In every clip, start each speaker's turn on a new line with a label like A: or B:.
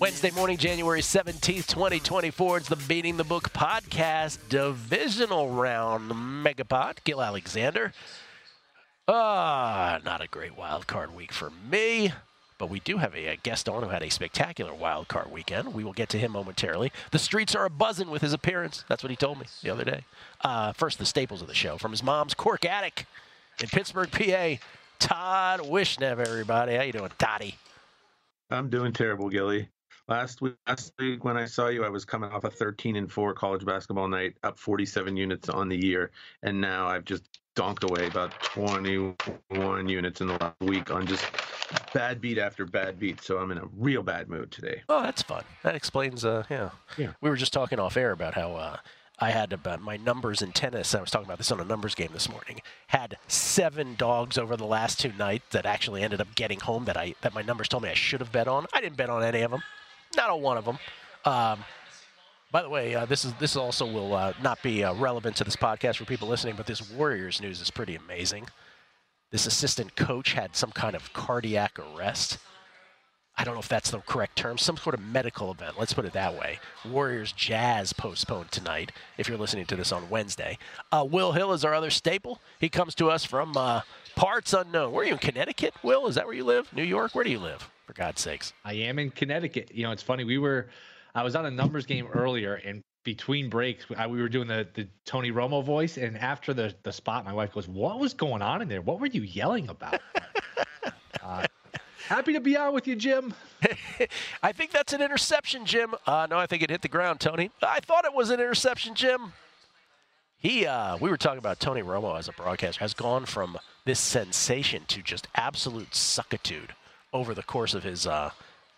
A: Wednesday morning, January 17th, 2024. It's the Beating the Book podcast divisional round megapod. Gill Alexander. Ah, uh, not a great wild card week for me, but we do have a, a, guest on who had a spectacular wild card weekend. We will get to him momentarily. The streets are a buzzing with his appearance. That's what he told me the other day. Uh, first, the staples of the show from his mom's cork attic in Pittsburgh, PA. Todd Wishnev, everybody. How you doing, Toddy?
B: I'm doing terrible, Gilly. Last week, last week when I saw you, I was coming off a 13 and four college basketball night, up 47 units on the year, and now I've just donked away about 21 units in the last week on just bad beat after bad beat. So I'm in a real bad mood today.
A: Oh, that's fun. That explains. Uh, yeah. Yeah. We were just talking off air about how. Uh, I had about my numbers in tennis. I was talking about this on a numbers game this morning. Had seven dogs over the last two nights that actually ended up getting home that I that my numbers told me I should have bet on. I didn't bet on any of them, not on one of them. Um, by the way, uh, this is this also will uh, not be uh, relevant to this podcast for people listening, but this Warriors news is pretty amazing. This assistant coach had some kind of cardiac arrest. I don't know if that's the correct term, some sort of medical event. Let's put it that way. Warriors Jazz postponed tonight. If you're listening to this on Wednesday, uh, Will Hill is our other staple. He comes to us from uh, parts unknown. Where are you in Connecticut? Will, is that where you live? New York? Where do you live? For God's sakes.
C: I am in Connecticut. You know, it's funny. We were, I was on a numbers game earlier, and between breaks, I, we were doing the, the Tony Romo voice, and after the the spot, my wife goes, "What was going on in there? What were you yelling about?" Happy to be on with you, Jim.
A: I think that's an interception, Jim. Uh, no, I think it hit the ground, Tony. I thought it was an interception, Jim. He, uh, we were talking about Tony Romo as a broadcaster, has gone from this sensation to just absolute suckitude over the course of his uh,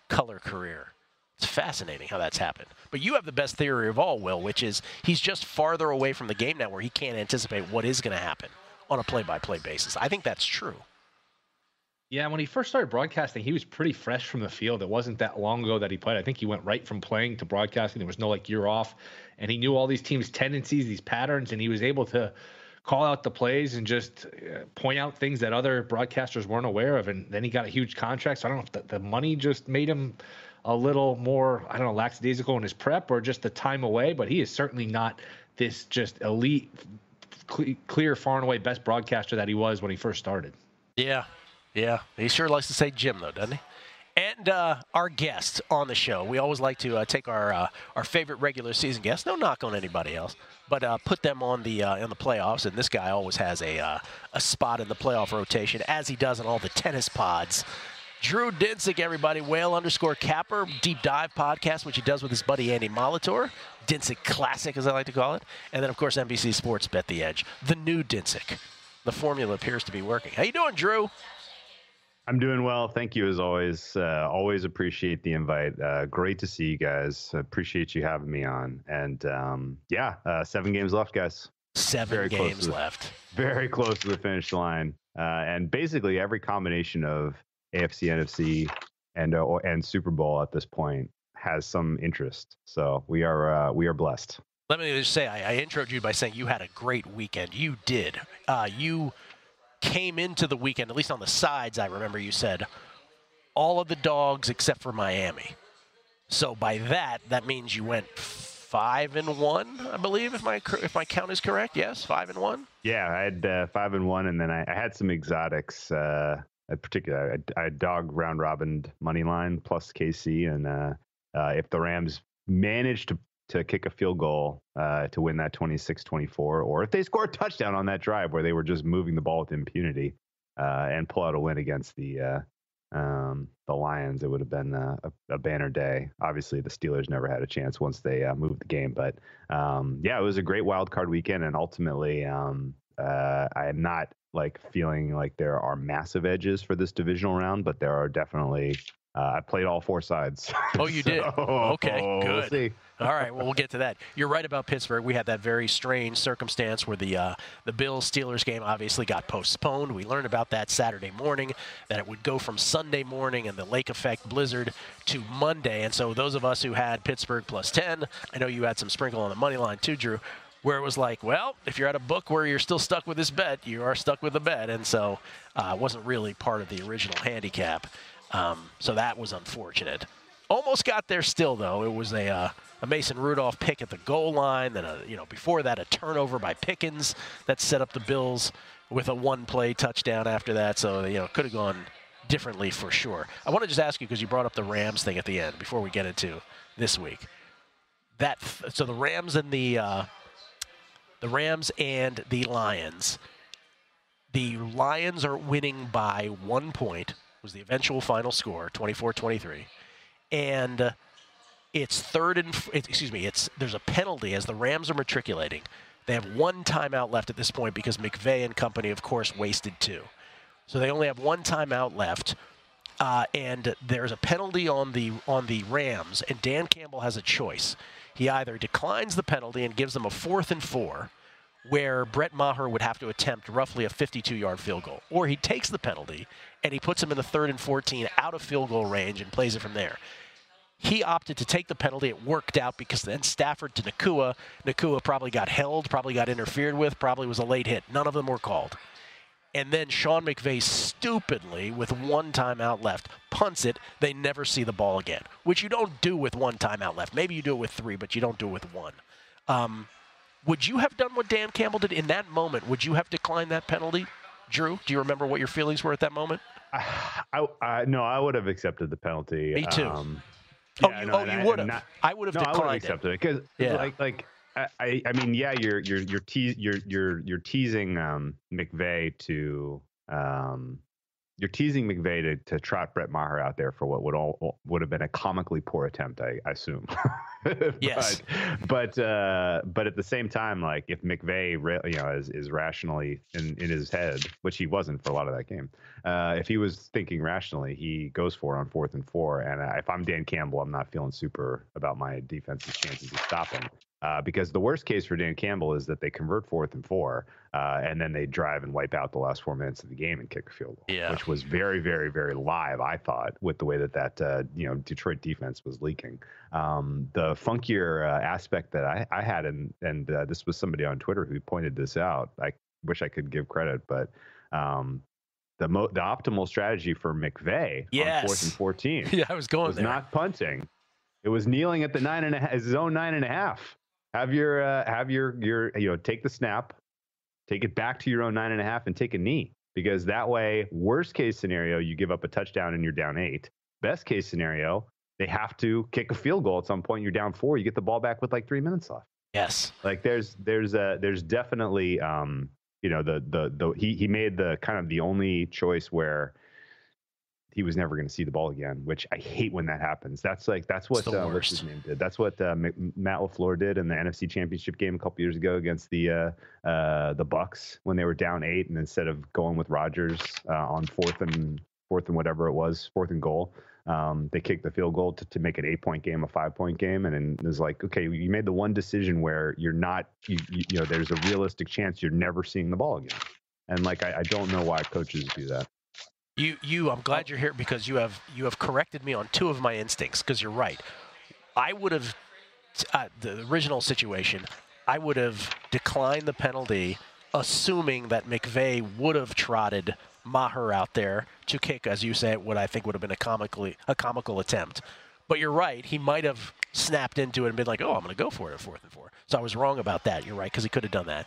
A: color career. It's fascinating how that's happened. But you have the best theory of all, Will, which is he's just farther away from the game now where he can't anticipate what is going to happen on a play by play basis. I think that's true.
C: Yeah, when he first started broadcasting, he was pretty fresh from the field. It wasn't that long ago that he played. I think he went right from playing to broadcasting. There was no like year off, and he knew all these teams' tendencies, these patterns, and he was able to call out the plays and just uh, point out things that other broadcasters weren't aware of. And then he got a huge contract. So I don't know if the, the money just made him a little more, I don't know, lackadaisical in his prep or just the time away. But he is certainly not this just elite, clear, far and away best broadcaster that he was when he first started.
A: Yeah, yeah, he sure likes to say Jim, though, doesn't he? And uh, our guest on the show, we always like to uh, take our uh, our favorite regular season guests. No knock on anybody else, but uh, put them on the uh, in the playoffs. And this guy always has a uh, a spot in the playoff rotation, as he does in all the tennis pods. Drew Dinsick, everybody, whale underscore capper deep dive podcast, which he does with his buddy Andy Molitor. Dinsick Classic, as I like to call it, and then of course NBC Sports Bet the Edge, the new Dinsick. The formula appears to be working. How you doing, Drew?
D: I'm doing well. Thank you as always. Uh, always appreciate the invite. Uh, great to see you guys. Appreciate you having me on. And um, yeah, uh, seven games left, guys.
A: Seven very games
D: the,
A: left.
D: Very close to the finish line. Uh, and basically every combination of AFC, NFC, and uh, and Super Bowl at this point has some interest. So we are uh, we are blessed.
A: Let me just say, I, I introed you by saying you had a great weekend. You did. you came into the weekend, at least on the sides, I remember you said, all of the dogs except for Miami. So by that, that means you went five and one, I believe, if my if my count is correct. Yes, five and one.
D: Yeah, I had uh, five and one, and then I, I had some exotics uh, in particular, I, I dog round robin money line plus KC, and uh, uh, if the Rams manage to to kick a field goal uh, to win that 26-24, or if they score a touchdown on that drive where they were just moving the ball with impunity uh, and pull out a win against the uh, um, the Lions, it would have been a, a, banner day. Obviously, the Steelers never had a chance once they uh, moved the game, but um, yeah, it was a great wild card weekend, and ultimately, um, uh, I am not like feeling like there are massive edges for this divisional round, but there are definitely. Uh, I played all four sides.
A: Oh, you
D: so,
A: did. Okay, good.
D: We'll
A: all right, well, we'll get to that. You're right about Pittsburgh. We had that very strange circumstance where the uh, the Bills Steelers game obviously got postponed. We learned about that Saturday morning, that it would go from Sunday morning and the lake effect blizzard to Monday. And so those of us who had Pittsburgh plus 10, I know you had some sprinkle on the money line too, Drew where it was like, well, if you're at a book where you're still stuck with this bet, you are stuck with the bet. And so uh, it wasn't really part of the original handicap. Um, so that was unfortunate. Almost got there still, though. It was a, uh, a Mason Rudolph pick at the goal line. Then, a, you know, before that, a turnover by Pickens that set up the Bills with a one-play touchdown after that. So, you know, could have gone differently for sure. I want to just ask you because you brought up the Rams thing at the end before we get into this week. That so the Rams and the uh, the Rams and the Lions. The Lions are winning by one point, was the eventual final score, 24 23. And it's third and, excuse me, it's there's a penalty as the Rams are matriculating. They have one timeout left at this point because McVay and company, of course, wasted two. So they only have one timeout left. Uh, and there's a penalty on the on the Rams, and Dan Campbell has a choice. He either declines the penalty and gives them a fourth and four, where Brett Maher would have to attempt roughly a 52 yard field goal, or he takes the penalty and he puts him in the third and 14 out of field goal range and plays it from there. He opted to take the penalty. It worked out because then Stafford to Nacua. Nacua probably got held, probably got interfered with, probably was a late hit. None of them were called. And then Sean McVay stupidly, with one timeout left, punts it. They never see the ball again, which you don't do with one timeout left. Maybe you do it with three, but you don't do it with one. Um, would you have done what Dan Campbell did in that moment? Would you have declined that penalty, Drew? Do you remember what your feelings were at that moment?
D: I, I no, I would have accepted the penalty.
A: Me too.
D: Um,
A: oh, yeah, you, no, oh, you would have. I would have
D: no,
A: declined
D: I would have accepted it because, yeah. like, like I, I mean, yeah, you're you're you're te- you're you're you're teasing um, McVay to um, you're teasing McVay to, to trot Brett Maher out there for what would all would have been a comically poor attempt, I, I assume.
A: yes.
D: But but, uh, but at the same time, like if McVay, you know, is, is rationally in, in his head, which he wasn't for a lot of that game, uh, if he was thinking rationally, he goes for it on fourth and four. And uh, if I'm Dan Campbell, I'm not feeling super about my defense's chances of stopping. Uh, because the worst case for Dan Campbell is that they convert fourth and four, uh, and then they drive and wipe out the last four minutes of the game and kick a field goal,
A: yeah.
D: which was very, very, very live. I thought with the way that that uh, you know Detroit defense was leaking. Um, the funkier uh, aspect that I, I had, and and uh, this was somebody on Twitter who pointed this out. I wish I could give credit, but um, the mo- the optimal strategy for McVay
A: yes.
D: on fourth and fourteen.
A: yeah, I was going
D: was
A: there.
D: not punting. It was kneeling at the nine and a half, his own nine and a half. Have your uh, have your your you know take the snap, take it back to your own nine and a half, and take a knee because that way, worst case scenario, you give up a touchdown and you're down eight. Best case scenario, they have to kick a field goal at some point. You're down four. You get the ball back with like three minutes left.
A: Yes.
D: Like there's there's a there's definitely um you know the the the he he made the kind of the only choice where he was never going to see the ball again, which I hate when that happens. That's like that's what uh, what's his name did. That's what uh, Matt LaFleur did in the NFC Championship game a couple years ago against the uh, uh, the Bucs when they were down eight, and instead of going with Rodgers uh, on fourth and fourth and whatever it was, fourth and goal, um, they kicked the field goal to, to make an eight point game a five point game, and, and it was like, okay, you made the one decision where you're not, you, you, you know, there's a realistic chance you're never seeing the ball again, and like I, I don't know why coaches do that.
A: You, you. I'm glad you're here because you have you have corrected me on two of my instincts. Because you're right. I would have uh, the original situation. I would have declined the penalty, assuming that McVay would have trotted Maher out there to kick, as you say, what I think would have been a comically a comical attempt. But you're right. He might have snapped into it and been like, "Oh, I'm going to go for it at fourth and four. So I was wrong about that. You're right because he could have done that.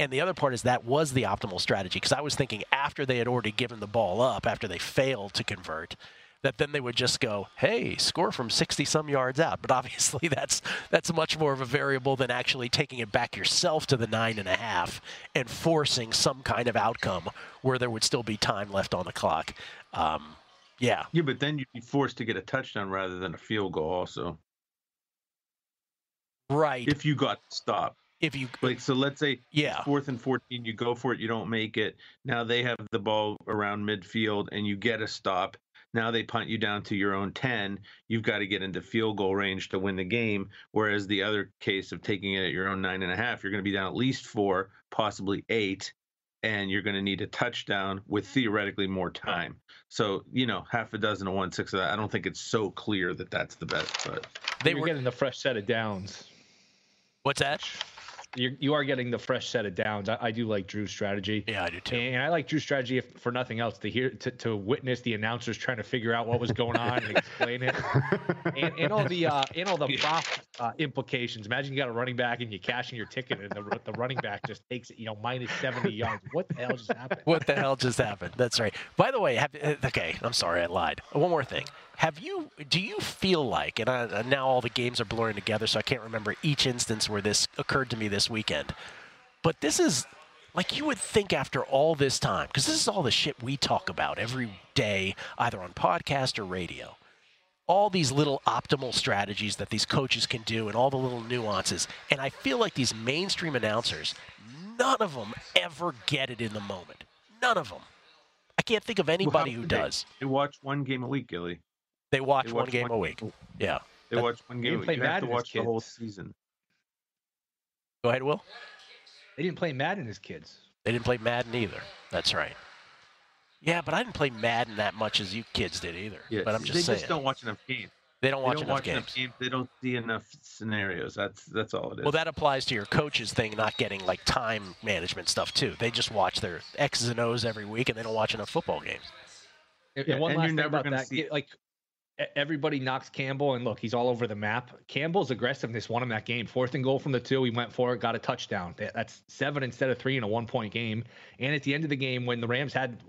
A: And the other part is that was the optimal strategy because I was thinking after they had already given the ball up, after they failed to convert, that then they would just go, "Hey, score from 60 some yards out." But obviously, that's that's much more of a variable than actually taking it back yourself to the nine and a half and forcing some kind of outcome where there would still be time left on the clock. Um, yeah.
B: Yeah, but then you'd be forced to get a touchdown rather than a field goal, also.
A: Right.
B: If you got stopped.
A: If you
B: like, so let's say
A: yeah,
B: fourth and fourteen, you go for it, you don't make it. Now they have the ball around midfield, and you get a stop. Now they punt you down to your own 10. You've got to get into field goal range to win the game. Whereas the other case of taking it at your own nine and a half, you're going to be down at least four, possibly eight, and you're going to need a touchdown with mm-hmm. theoretically more time. So, you know, half a dozen to one six of that. I don't think it's so clear that that's the best, but
C: they were getting a fresh set of downs.
A: What's that?
C: You're, you are getting the fresh set of downs. I, I, do like Drew's strategy.
A: Yeah, I do too.
C: And I like Drew's strategy if, for nothing else to hear to, to witness the announcers trying to figure out what was going on and explain it, and, and all the uh, and all the prop uh, implications. Imagine you got a running back and you cashing your ticket and the, the running back just takes it, you know, minus seventy yards. What the hell just happened?
A: What the hell just happened? That's right. By the way, have, uh, okay, I'm sorry, I lied. One more thing. Have you? Do you feel like? And I, now all the games are blurring together, so I can't remember each instance where this occurred to me this weekend. But this is like you would think after all this time, because this is all the shit we talk about every day, either on podcast or radio. All these little optimal strategies that these coaches can do, and all the little nuances. And I feel like these mainstream announcers, none of them ever get it in the moment. None of them. I can't think of anybody well, who does.
B: They watch one game a week, Gilly.
A: They watch, they watch one game one, a week. Yeah.
B: They watch one game. Play you have to watch the whole season.
A: Go ahead, Will.
C: They didn't play Madden as kids.
A: They didn't play Madden either. That's right. Yeah, but I didn't play Madden that much as you kids did either. Yeah, but I'm just
B: they
A: saying.
B: They just don't watch enough games.
A: They don't watch,
B: they don't
A: enough,
B: watch
A: games.
B: enough, games. They don't see enough scenarios. That's that's all it is.
A: Well, that applies to your coaches thing, not getting like time management stuff too. They just watch their X's and O's every week, and they don't watch enough football games.
C: And, yeah, one and last thing about that, see... like everybody knocks Campbell, and look, he's all over the map. Campbell's aggressiveness won him that game. Fourth and goal from the two, he went for it, got a touchdown. That's seven instead of three in a one point game. And at the end of the game, when the Rams had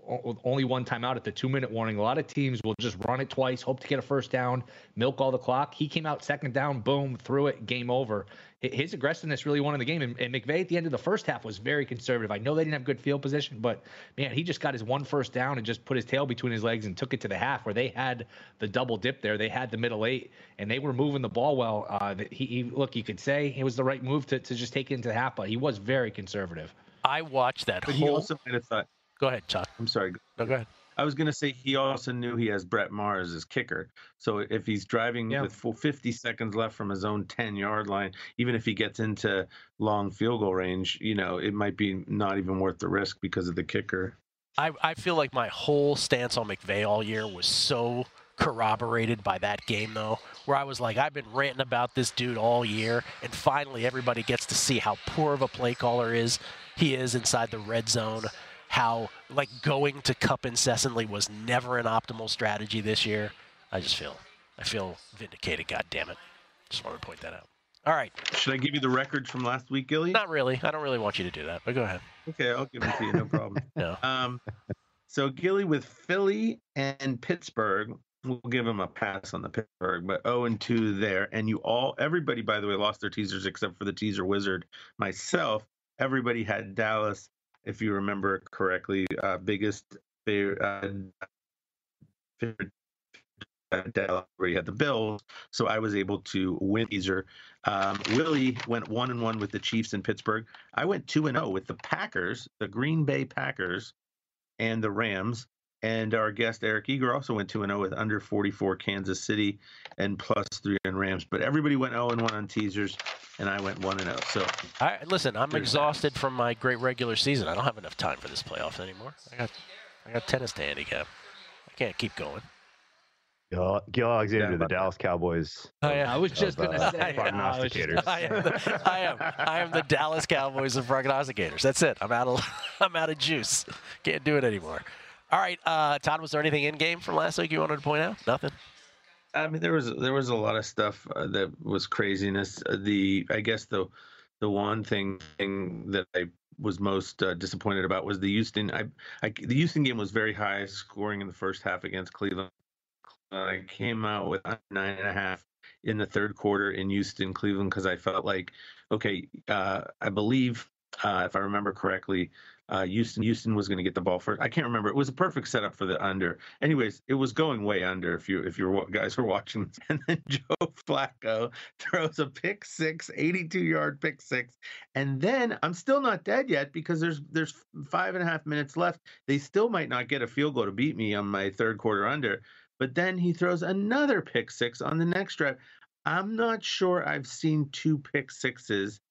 C: only one timeout at the two minute warning, a lot of teams will just run it twice, hope to get a first down, milk all the clock. He came out second down, boom, threw it, game over his aggressiveness really won in the game. And, and, McVay at the end of the first half was very conservative. I know they didn't have good field position, but man, he just got his one first down and just put his tail between his legs and took it to the half where they had the double dip there. They had the middle eight and they were moving the ball well. Uh, he, he, look, you could say it was the right move to, to just take it into the half, but he was very conservative.
A: I watched that
B: but
A: whole.
B: He also might have thought.
A: Go ahead, Chuck.
B: I'm sorry.
A: No, go ahead.
B: I was going to say he also knew he has Brett Maher as his kicker. So if he's driving yeah. with full 50 seconds left from his own 10 yard line, even if he gets into long field goal range, you know, it might be not even worth the risk because of the kicker.
A: I, I feel like my whole stance on McVay all year was so corroborated by that game, though, where I was like, I've been ranting about this dude all year, and finally everybody gets to see how poor of a play caller is he is inside the red zone how like going to Kupp incessantly was never an optimal strategy this year. I just feel I feel vindicated. God damn it! Just want to point that out. All right.
B: Should I give you the records from last week, Gilly?
A: Not really. I don't really want you to do that, but go ahead.
B: Okay, I'll give it to you. No problem.
A: no.
B: Um, so Gilly with Philly and Pittsburgh, we'll give him a pass on the Pittsburgh, but 0 and 2 there. And you all, everybody, by the way, lost their teasers except for the teaser wizard, myself. Everybody had Dallas if you remember correctly, uh, biggest favorite, uh, favorite uh, where you had the Bills. So I was able to win teaser. Um, Willie went one and one with the Chiefs in Pittsburgh. I went two and zero oh with the Packers, the Green Bay Packers, and the Rams. And our guest Eric Eager also went 2 0 with under 44 Kansas City and plus 3 on Rams. But everybody went 0 1 on teasers, and I went 1 0. So,
A: I, listen, I'm exhausted from my great regular season. I don't have enough time for this playoff anymore. I got, I got tennis to handicap. I can't keep going.
D: Gill, Gill Alexander, yeah, the Dallas Cowboys.
C: Oh, yeah. I was just going to uh, say
D: prognosticators.
A: I, am the, I am, I am the Dallas Cowboys of prognosticators. That's it. I'm out of, I'm out of juice. Can't do it anymore. All right, uh, Todd. Was there anything in game from last week you wanted to point out? Nothing.
B: I mean, there was there was a lot of stuff uh, that was craziness. Uh, the I guess the the one thing, thing that I was most uh, disappointed about was the Houston. I, I, the Houston game was very high scoring in the first half against Cleveland. I came out with nine and a half in the third quarter in Houston, Cleveland, because I felt like, okay, uh, I believe uh, if I remember correctly, uh, Houston Houston was going to get the ball first. I can't remember. It was a perfect setup for the under. Anyways, it was going way under if you if you guys were watching. And then Joe Flacco throws a pick six, 82 yard pick six, and then I'm still not dead yet because there's there's five and a half minutes left. They still might not get a field goal to beat me on my third quarter under. But then he throws another pick six on the next drive. I'm not sure I've seen two pick sixes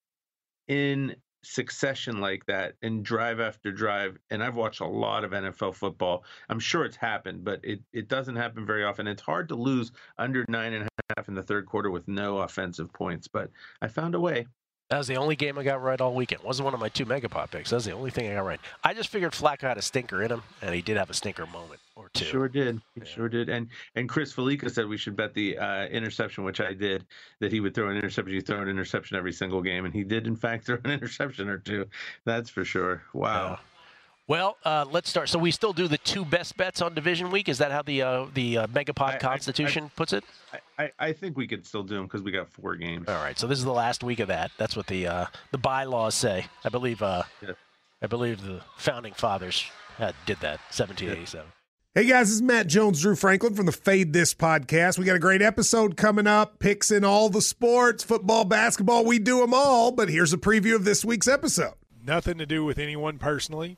B: in succession like that and drive after drive and i've watched a lot of nfl football. I'm sure it's happened but it, it doesn't happen very often. It's hard to lose under nine and a half in the third quarter with no offensive points but i found a way
A: that was the only game I got right all weekend. Wasn't one of my two megapod picks. That was the only thing I got right. I just figured Flacco had a stinker in him, and he did have a stinker moment or two.
B: Sure did. He yeah. sure did. And and Chris Fallica said we should bet the uh, interception, which I did, that he would throw an interception. He throw an interception every single game, and he did in fact throw an interception or two. That's for sure. Wow. Yeah.
A: Well, uh, let's start. So we still do the two best bets on division week. Is that how the uh, the uh, Megapod I, Constitution
B: I, I,
A: puts it?
B: I, I think we could still do them because we got four games.
A: All right. So this is the last week of that. That's what the uh, the bylaws say. I believe. Uh, yeah. I believe the founding fathers had, did that. 1787. Yeah.
E: Hey guys, this is Matt Jones, Drew Franklin from the Fade This podcast. We got a great episode coming up. Picks in all the sports, football, basketball, we do them all. But here's a preview of this week's episode.
F: Nothing to do with anyone personally.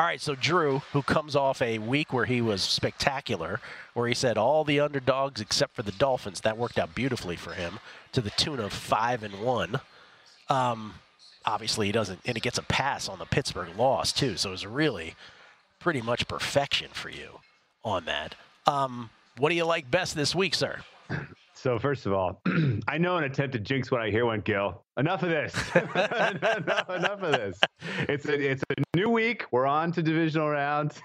A: All right, so Drew, who comes off a week where he was spectacular, where he said all the underdogs except for the Dolphins, that worked out beautifully for him to the tune of five and one. Um, obviously, he doesn't, and he gets a pass on the Pittsburgh loss too. So it was really pretty much perfection for you on that. Um, what do you like best this week, sir?
D: So first of all, I know an attempt to jinx when I hear one Gill. Enough of this. enough, enough of this. It's a it's a new week. We're on to divisional rounds.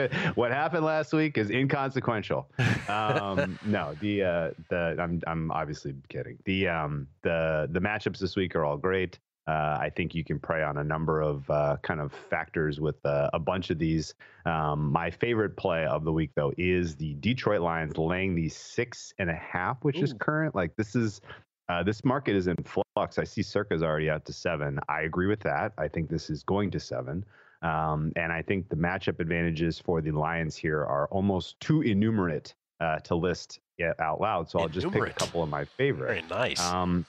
D: what happened last week is inconsequential. Um, no, the uh, the I'm I'm obviously kidding. The um the the matchups this week are all great. Uh, I think you can prey on a number of uh, kind of factors with uh, a bunch of these. Um, my favorite play of the week, though, is the Detroit Lions laying the six and a half, which Ooh. is current. Like this is uh, this market is in flux. I see Circa's already out to seven. I agree with that. I think this is going to seven. Um, and I think the matchup advantages for the Lions here are almost too innumerate uh, to list out loud. So I'll just pick a couple of my favorites.
A: Very nice.
D: Um,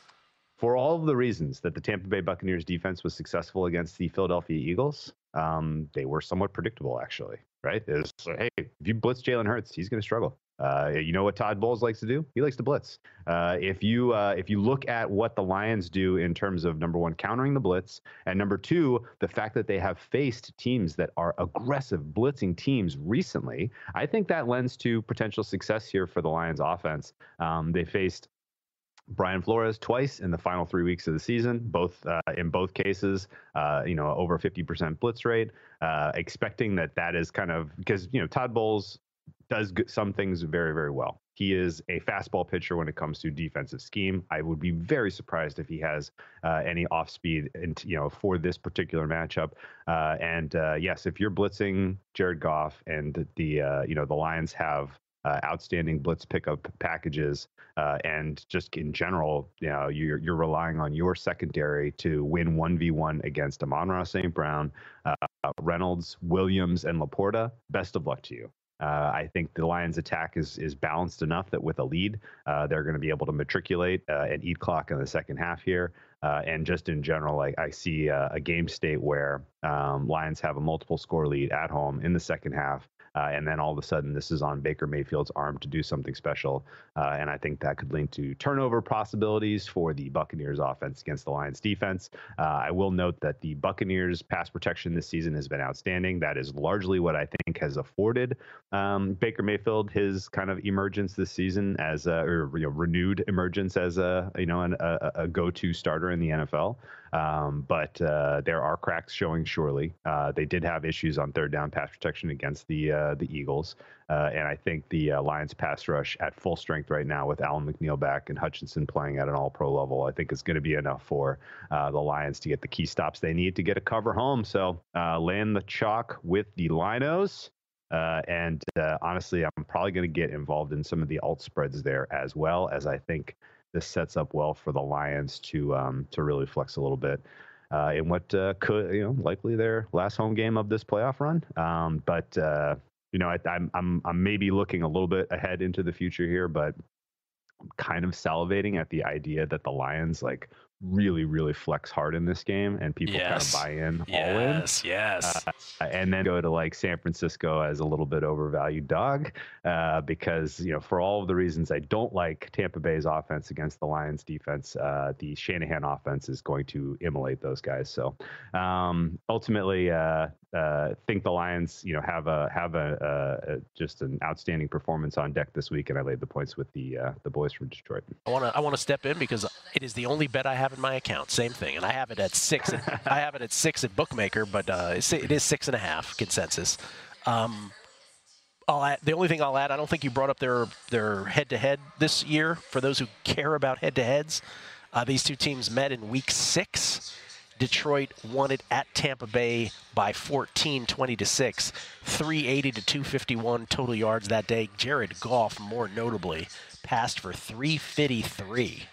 D: for all of the reasons that the Tampa Bay Buccaneers defense was successful against the Philadelphia Eagles, um, they were somewhat predictable, actually. Right? Like, hey, if you blitz Jalen Hurts, he's going to struggle. Uh, you know what Todd Bowles likes to do? He likes to blitz. Uh, if you uh, if you look at what the Lions do in terms of number one countering the blitz, and number two the fact that they have faced teams that are aggressive blitzing teams recently, I think that lends to potential success here for the Lions offense. Um, they faced Brian Flores twice in the final three weeks of the season, both uh, in both cases, uh, you know, over 50% blitz rate. Uh, expecting that that is kind of because you know Todd Bowles does some things very very well. He is a fastball pitcher when it comes to defensive scheme. I would be very surprised if he has uh, any off speed, and you know, for this particular matchup. Uh, and uh, yes, if you're blitzing Jared Goff and the you know the Lions have uh, outstanding blitz pickup packages, uh, and just in general, you know, you're you're relying on your secondary to win one v one against Amon-Ra St. Brown, uh, Reynolds, Williams, and LaPorta. Best of luck to you. Uh, I think the Lions' attack is is balanced enough that with a lead, uh, they're going to be able to matriculate uh, and eat clock in the second half here. and just in general, I, I see a game state where um, Lions have a multiple score lead at home in the second half. Uh, and then all of a sudden, this is on Baker Mayfield's arm to do something special. Uh, and I think that could lead to turnover possibilities for the Buccaneers offense against the Lions defense. Uh, I will note that the Buccaneers pass protection this season has been outstanding. That is largely what I think has afforded um, Baker Mayfield his kind of emergence this season as a, or you know, renewed emergence as a you know an, a, a go-to starter in the NFL. Um, but uh, there are cracks showing. Surely, uh, they did have issues on third down pass protection against the uh, the Eagles, uh, and I think the uh, Lions pass rush at full strength right now with Alim McNeill back and Hutchinson playing at an All Pro level, I think is going to be enough for uh, the Lions to get the key stops they need to get a cover home. So land the chalk with the Lions. Uh, and uh, honestly, I'm probably going to get involved in some of the alt spreads there as well, as I think this sets up well for the Lions to um, to really flex a little bit uh, in what uh, could you know likely their last home game of this playoff run. Um, but uh, you know I, I'm I'm I'm maybe looking a little bit ahead into the future here, but I'm kind of salivating at the idea that the Lions like really, really flex hard in this game, and people yes. kind of buy in
A: yes,
D: all in.
A: Yes, yes.
D: Uh, and then go to like San Francisco as a little bit overvalued dog, uh, because you know for all of the reasons I don't like Tampa Bay's offense against the Lions defense, uh, the Shanahan offense is going to immolate those guys. So um, ultimately, uh, uh, think the Lions, you know, have a have a, a, a, just an outstanding performance on deck this week, and I laid the points with the uh, the boys from Detroit.
A: I want to I want to step in because it is the only bet I have in my account. Same thing, and I have it at six. At, I have it at six at Bookmaker, but uh, it is six and a half consensus. Um, I'll add, the only thing I'll add, I don't think you brought up their their head to head this year. For those who care about head to heads, uh, these two teams met in Week Six. Detroit won it at Tampa Bay by 14, 20 to 6, 380 to 251 total yards that day. Jared Goff, more notably, passed for 353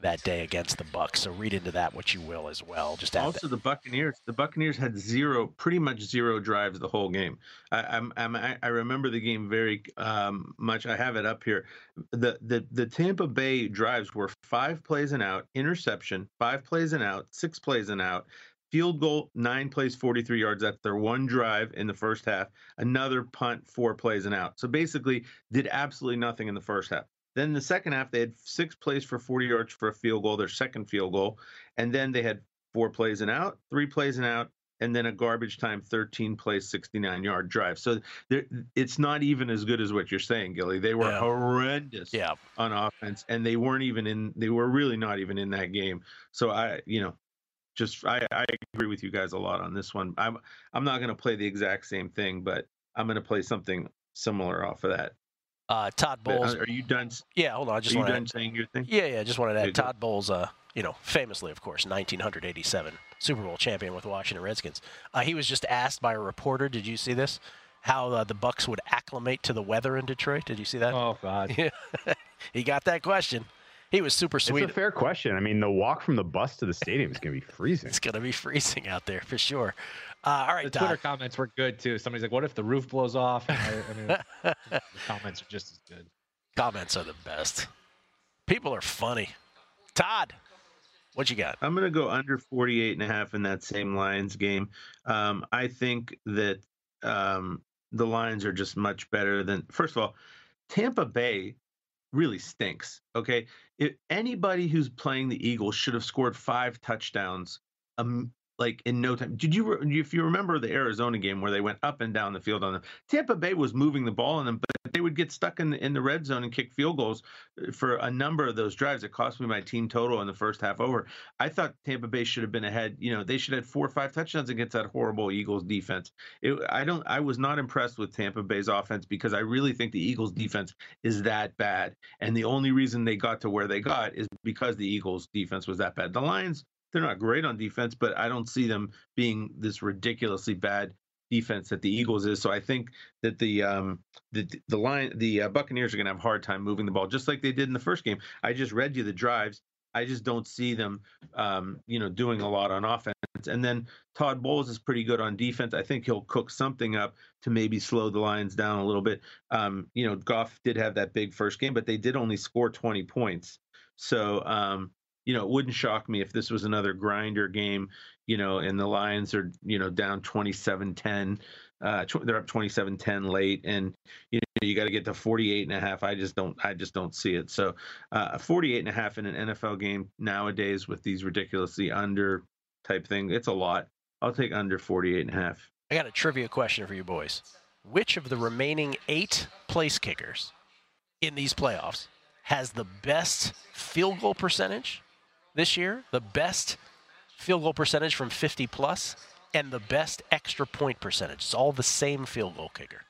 A: that day against the Bucs. So read into that what you will as well. Just
B: also
A: that.
B: the Buccaneers. The Buccaneers had zero, pretty much zero drives the whole game. I, I'm, I'm I remember the game very um, much. I have it up here. The the the Tampa Bay drives were five plays and out, interception, five plays and out, six plays and out. Field goal, nine plays, 43 yards. That's their one drive in the first half. Another punt, four plays and out. So basically, did absolutely nothing in the first half. Then the second half, they had six plays for 40 yards for a field goal, their second field goal. And then they had four plays and out, three plays and out, and then a garbage time 13 play 69 yard drive so it's not even as good as what you're saying gilly they were yeah. horrendous
A: yeah.
B: on offense and they weren't even in they were really not even in that game so i you know just i, I agree with you guys a lot on this one i'm i'm not going to play the exact same thing but i'm going to play something similar off of that
A: uh, Todd Bowles.
B: Are you done?
A: Yeah, hold on. I just
B: are
A: you
B: done
A: add,
B: saying your thing?
A: Yeah, yeah. Just wanted to add Todd Bowles. Uh, you know, famously, of course, 1987 Super Bowl champion with Washington Redskins. Uh, he was just asked by a reporter. Did you see this? How uh, the Bucs would acclimate to the weather in Detroit? Did you see that?
C: Oh God. Yeah.
A: he got that question. He was super sweet.
D: It's a fair question. I mean, the walk from the bus to the stadium is going to be freezing.
A: it's going to be freezing out there for sure. Uh, all right,
C: the Twitter comments were good too. Somebody's like, "What if the roof blows off?" I, I mean, the comments are just as good.
A: Comments are the best. People are funny. Todd. What you got?
B: I'm going to go under 48 and a half in that same Lions game. Um, I think that um, the Lions are just much better than. First of all, Tampa Bay really stinks. Okay, if anybody who's playing the Eagles should have scored five touchdowns um, like in no time. Did you, if you remember the Arizona game where they went up and down the field on them? Tampa Bay was moving the ball on them, but they would get stuck in the, in the red zone and kick field goals uh, for a number of those drives. It cost me my team total in the first half over. I thought Tampa Bay should have been ahead. You know, they should have had four or five touchdowns against that horrible Eagles defense. It, I don't. I was not impressed with Tampa Bay's offense because I really think the Eagles defense is that bad, and the only reason they got to where they got is because the Eagles defense was that bad. The Lions they're not great on defense, but I don't see them being this ridiculously bad defense that the Eagles is. So I think that the um, the the line the uh, Buccaneers are going to have a hard time moving the ball, just like they did in the first game. I just read you the drives. I just don't see them, um, you know, doing a lot on offense. And then Todd Bowles is pretty good on defense. I think he'll cook something up to maybe slow the Lions down a little bit. Um, you know, Goff did have that big first game, but they did only score 20 points. So um, you know, it wouldn't shock me if this was another grinder game, you know, and the Lions are, you know, down 27-10. Uh, tw- they're up 27-10 late and you know you got to get to 48 and a half. I just don't I just don't see it. So, uh 48 and a half in an NFL game nowadays with these ridiculously under type thing, it's a lot. I'll take under 48 and a half.
A: I got a trivia question for you boys. Which of the remaining 8 place kickers in these playoffs has the best field goal percentage this year, the best field goal percentage from 50 plus, and the best extra point percentage. It's all the same field goal kicker.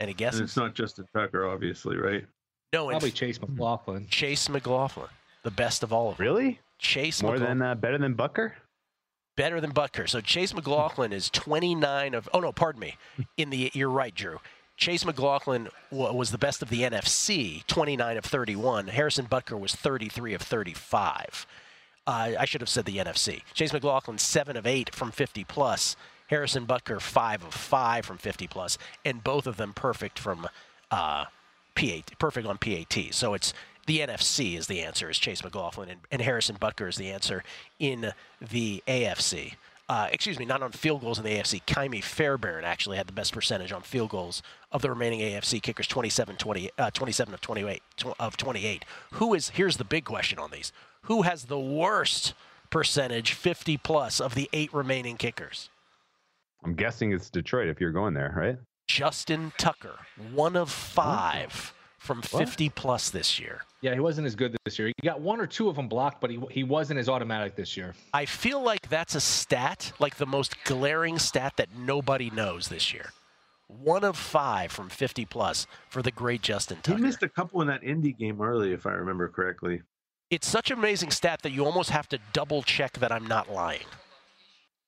A: Any guesses?
B: And it's not Justin Tucker, obviously, right?
A: No,
C: probably Chase McLaughlin.
A: Chase McLaughlin, the best of all of them.
D: Really?
A: Chase
D: more
A: McLaughlin.
D: than uh, better than Butker.
A: Better than Butker. So Chase McLaughlin is 29 of. Oh no, pardon me. In the you're right, Drew. Chase McLaughlin was the best of the NFC, 29 of 31. Harrison Butker was 33 of 35. Uh, I should have said the NFC. Chase McLaughlin, 7 of 8 from 50 plus. Harrison Butker, 5 of 5 from 50 plus, and both of them perfect from uh, PAT, perfect on PAT. So it's the NFC is the answer, is Chase McLaughlin, and, and Harrison Butker is the answer in the AFC. Uh, excuse me, not on field goals in the AFC. Ka'imi Fairbairn actually had the best percentage on field goals of the remaining AFC kickers, 27, 20, uh, 27 of 28 of 28. Who is? Here's the big question on these: Who has the worst percentage, 50 plus, of the eight remaining kickers?
D: I'm guessing it's Detroit if you're going there, right?
A: Justin Tucker, one of five from 50 what? plus this year.
C: Yeah, he wasn't as good this year. He got one or two of them blocked, but he, he wasn't as automatic this year.
A: I feel like that's a stat, like the most glaring stat that nobody knows this year. One of five from 50 plus for the great Justin Tucker.
B: He missed a couple in that Indy game early, if I remember correctly.
A: It's such an amazing stat that you almost have to double check that I'm not lying.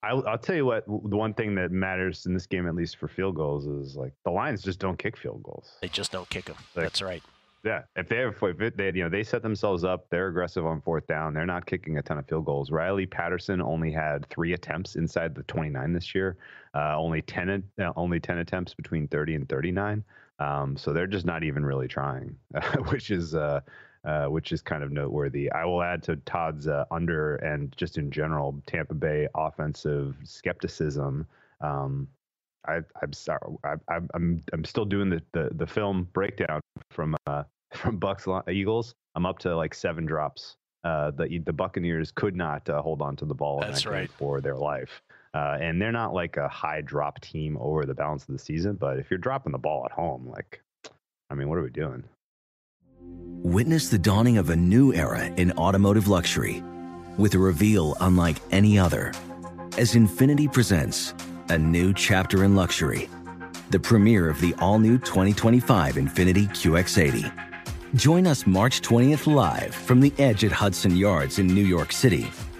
D: I'll, I'll, tell you what. The one thing that matters in this game, at least for field goals, is like the Lions just don't kick field goals.
A: They just don't kick them. Like, That's right.
D: Yeah, if they have, if it, they, you know, they set themselves up. They're aggressive on fourth down. They're not kicking a ton of field goals. Riley Patterson only had three attempts inside the 29 this year. Uh, only 10, uh, only 10 attempts between 30 and 39. Um, so they're just not even really trying, which is uh, uh, which is kind of noteworthy. I will add to Todd's uh, under and just in general Tampa Bay offensive skepticism. Um, I, am sorry, I, I'm I'm still doing the, the, the film breakdown from uh, from Bucs Eagles. I'm up to like seven drops. Uh, the the Buccaneers could not uh, hold on to the ball
A: That's right.
D: for their life. Uh, and they're not like a high drop team over the balance of the season, but if you're dropping the ball at home, like, I mean, what are we doing?
G: Witness the dawning of a new era in automotive luxury with a reveal unlike any other as Infiniti presents a new chapter in luxury, the premiere of the all new 2025 Infiniti QX80. Join us March 20th live from the edge at Hudson Yards in New York City,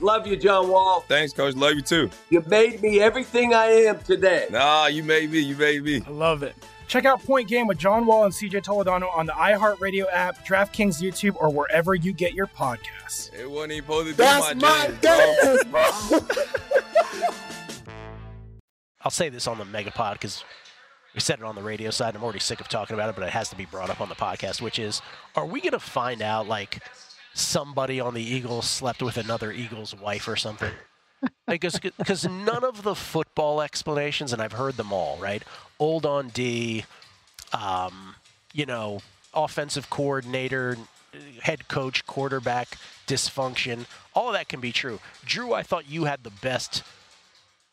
H: Love you, John Wall.
I: Thanks, Coach. Love you too.
H: You made me everything I am today.
I: Nah, you made me. You made me.
J: I love it. Check out Point Game with John Wall and CJ Toledano on the iHeartRadio app, DraftKings YouTube, or wherever you get your podcasts.
I: It wasn't even supposed to be
K: That's
I: my,
K: my game, bro.
A: I'll say this on the Megapod because we said it on the radio side. And I'm already sick of talking about it, but it has to be brought up on the podcast, which is, are we going to find out like somebody on the Eagles slept with another Eagles wife or something? Because because none of the football explanations, and I've heard them all, right? Old on D, um, you know, offensive coordinator, head coach, quarterback dysfunction, all of that can be true. Drew, I thought you had the best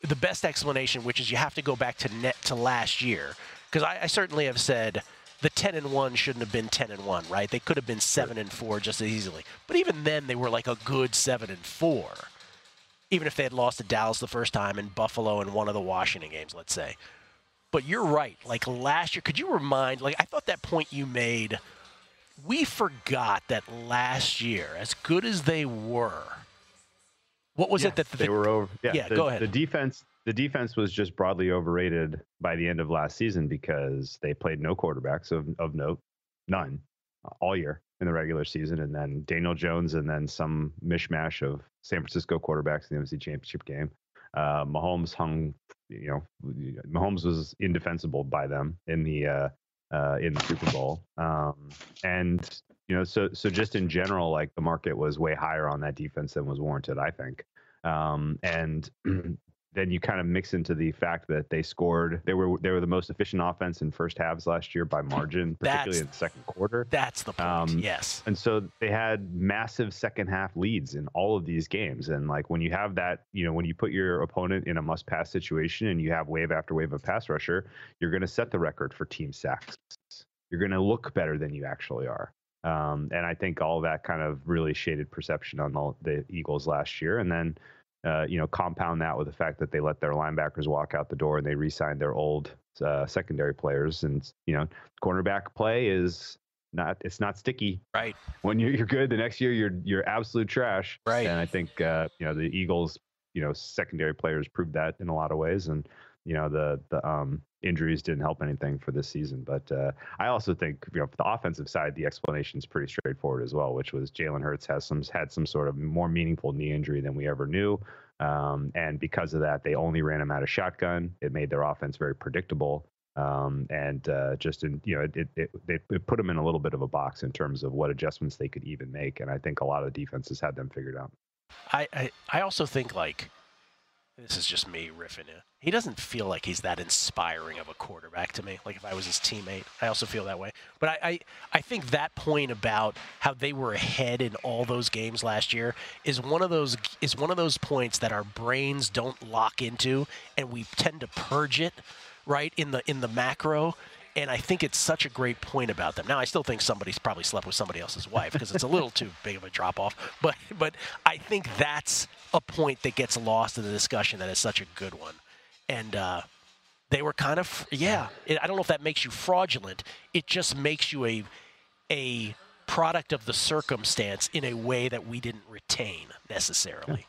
A: the best explanation, which is you have to go back to net to last year, because I, I certainly have said the 10 and 1 shouldn't have been 10 and 1 right? They could have been 7 and 4 just as easily. But even then they were like a good 7 and 4 even if they had lost to Dallas the first time and Buffalo in one of the Washington games let's say. But you're right. Like last year could you remind like I thought that point you made we forgot that last year as good as they were what was
D: yes,
A: it that the,
D: they were over yeah,
A: yeah
D: the,
A: go ahead.
D: the defense the defense was just broadly overrated by the end of last season because they played no quarterbacks of, of note, none, all year in the regular season. And then Daniel Jones and then some mishmash of San Francisco quarterbacks in the NFC Championship game. Uh, Mahomes hung, you know, Mahomes was indefensible by them in the uh, uh, in the Super Bowl. Um, and you know, so so just in general, like the market was way higher on that defense than was warranted, I think. Um, and then you kind of mix into the fact that they scored. They were they were the most efficient offense in first halves last year by margin, particularly in the second quarter.
A: that's the point
D: Um,
A: yes
D: And so they had massive second half leads in all of these games. And like when you have that, you know, when you put your opponent in a must pass situation and you have wave after wave of pass rusher, you're going to set the record for team sacks. You're going to look better than you actually are. Um, and I think all that kind of really shaded perception on the, the Eagles last year. And then, uh, you know, compound that with the fact that they let their linebackers walk out the door and they re-signed their old uh, secondary players. And you know, cornerback play is not it's not sticky.
A: Right.
D: When you're you're good, the next year you're you're absolute trash.
A: Right.
D: And I think uh, you know the Eagles, you know, secondary players proved that in a lot of ways. And you know the the um, injuries didn't help anything for this season. But uh, I also think you know for the offensive side, the explanation is pretty straightforward as well, which was Jalen Hurts has some had some sort of more meaningful knee injury than we ever knew. Um, and because of that, they only ran him out of shotgun. It made their offense very predictable. Um, and uh, just in you know it, it, it, it put them in a little bit of a box in terms of what adjustments they could even make. And I think a lot of defenses had them figured out.
A: I, I, I also think like this is just me riffing it. He doesn't feel like he's that inspiring of a quarterback to me. Like if I was his teammate, I also feel that way. But I, I, I think that point about how they were ahead in all those games last year is one of those is one of those points that our brains don't lock into, and we tend to purge it, right in the in the macro. And I think it's such a great point about them. Now, I still think somebody's probably slept with somebody else's wife because it's a little too big of a drop off. But but I think that's a point that gets lost in the discussion that is such a good one. And uh, they were kind of yeah. It, I don't know if that makes you fraudulent. It just makes you a a product of the circumstance in a way that we didn't retain necessarily.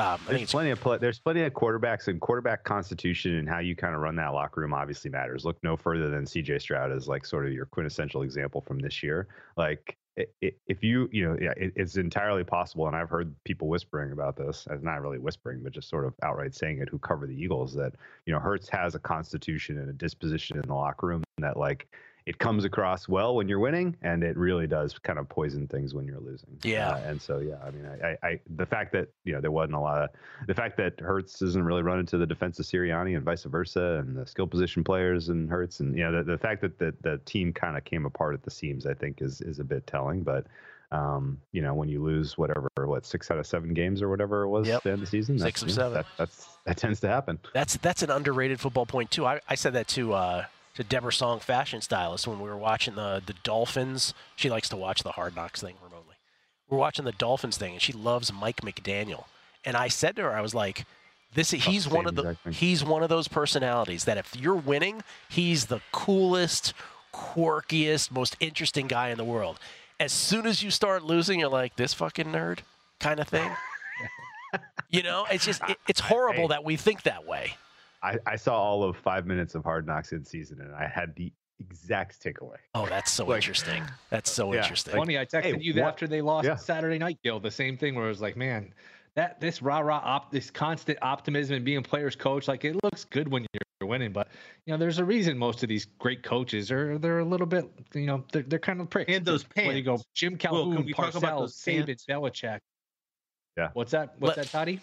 A: Um,
D: There's
A: it's
D: plenty of pla there's plenty of quarterbacks and quarterback constitution and how you kind of run that locker room obviously matters. Look no further than CJ Stroud as like sort of your quintessential example from this year. Like it, it, if you you know yeah, it, it's entirely possible, and I've heard people whispering about this, as not really whispering, but just sort of outright saying it, who cover the Eagles, that you know Hurts has a constitution and a disposition in the locker room that like it comes across well when you're winning, and it really does kind of poison things when you're losing.
A: Yeah.
D: Uh, and so yeah, I mean, I, I, the fact that you know there wasn't a lot of the fact that Hurts doesn't really run into the defense of Sirianni and vice versa, and the skill position players and Hurts, and you know the, the fact that the, the team kind of came apart at the seams, I think is is a bit telling. But um, you know, when you lose whatever, what six out of seven games or whatever it was
A: Yep.
D: at the end of the season,
A: Six of seven.
D: That, that's that tends to happen.
A: That's that's an underrated football point too. I, I said that to uh, to Deborah Song, fashion stylist, when we were watching the the Dolphins. She likes to watch the Hard Knocks thing remotely. We We're watching the Dolphins thing, and she loves Mike McDaniel. And I said to her, I was like, "This he's one of the he's one of those personalities that if you're winning, he's the coolest, quirkiest, most interesting guy in the world. As soon as you start losing, you're like this fucking nerd kind of thing." You know, it's just it, it's horrible that we think that way.
D: I, I saw all of five minutes of Hard Knocks in season, and I had the exact takeaway.
A: Oh, that's so
D: Like-
A: interesting. That's uh, so
D: Yeah,
A: interesting.
C: Funny, I texted
D: hey,
C: you
D: what-
C: after they lost
D: Yeah.
C: Saturday night, Gill. The same thing where it was like, man, that this rah rah op, this constant optimism and being players coach, like it looks good when you're winning, but you know, there's a reason most of these great coaches are they're a little bit, you know, they're, they're kind of pricks.
B: And those
C: When you go. Jim Calhoun,
B: can we talk about
C: Parcells, Saban. Belichick.
D: Yeah.
C: What's that? What's
A: Let-
C: that, Toddy?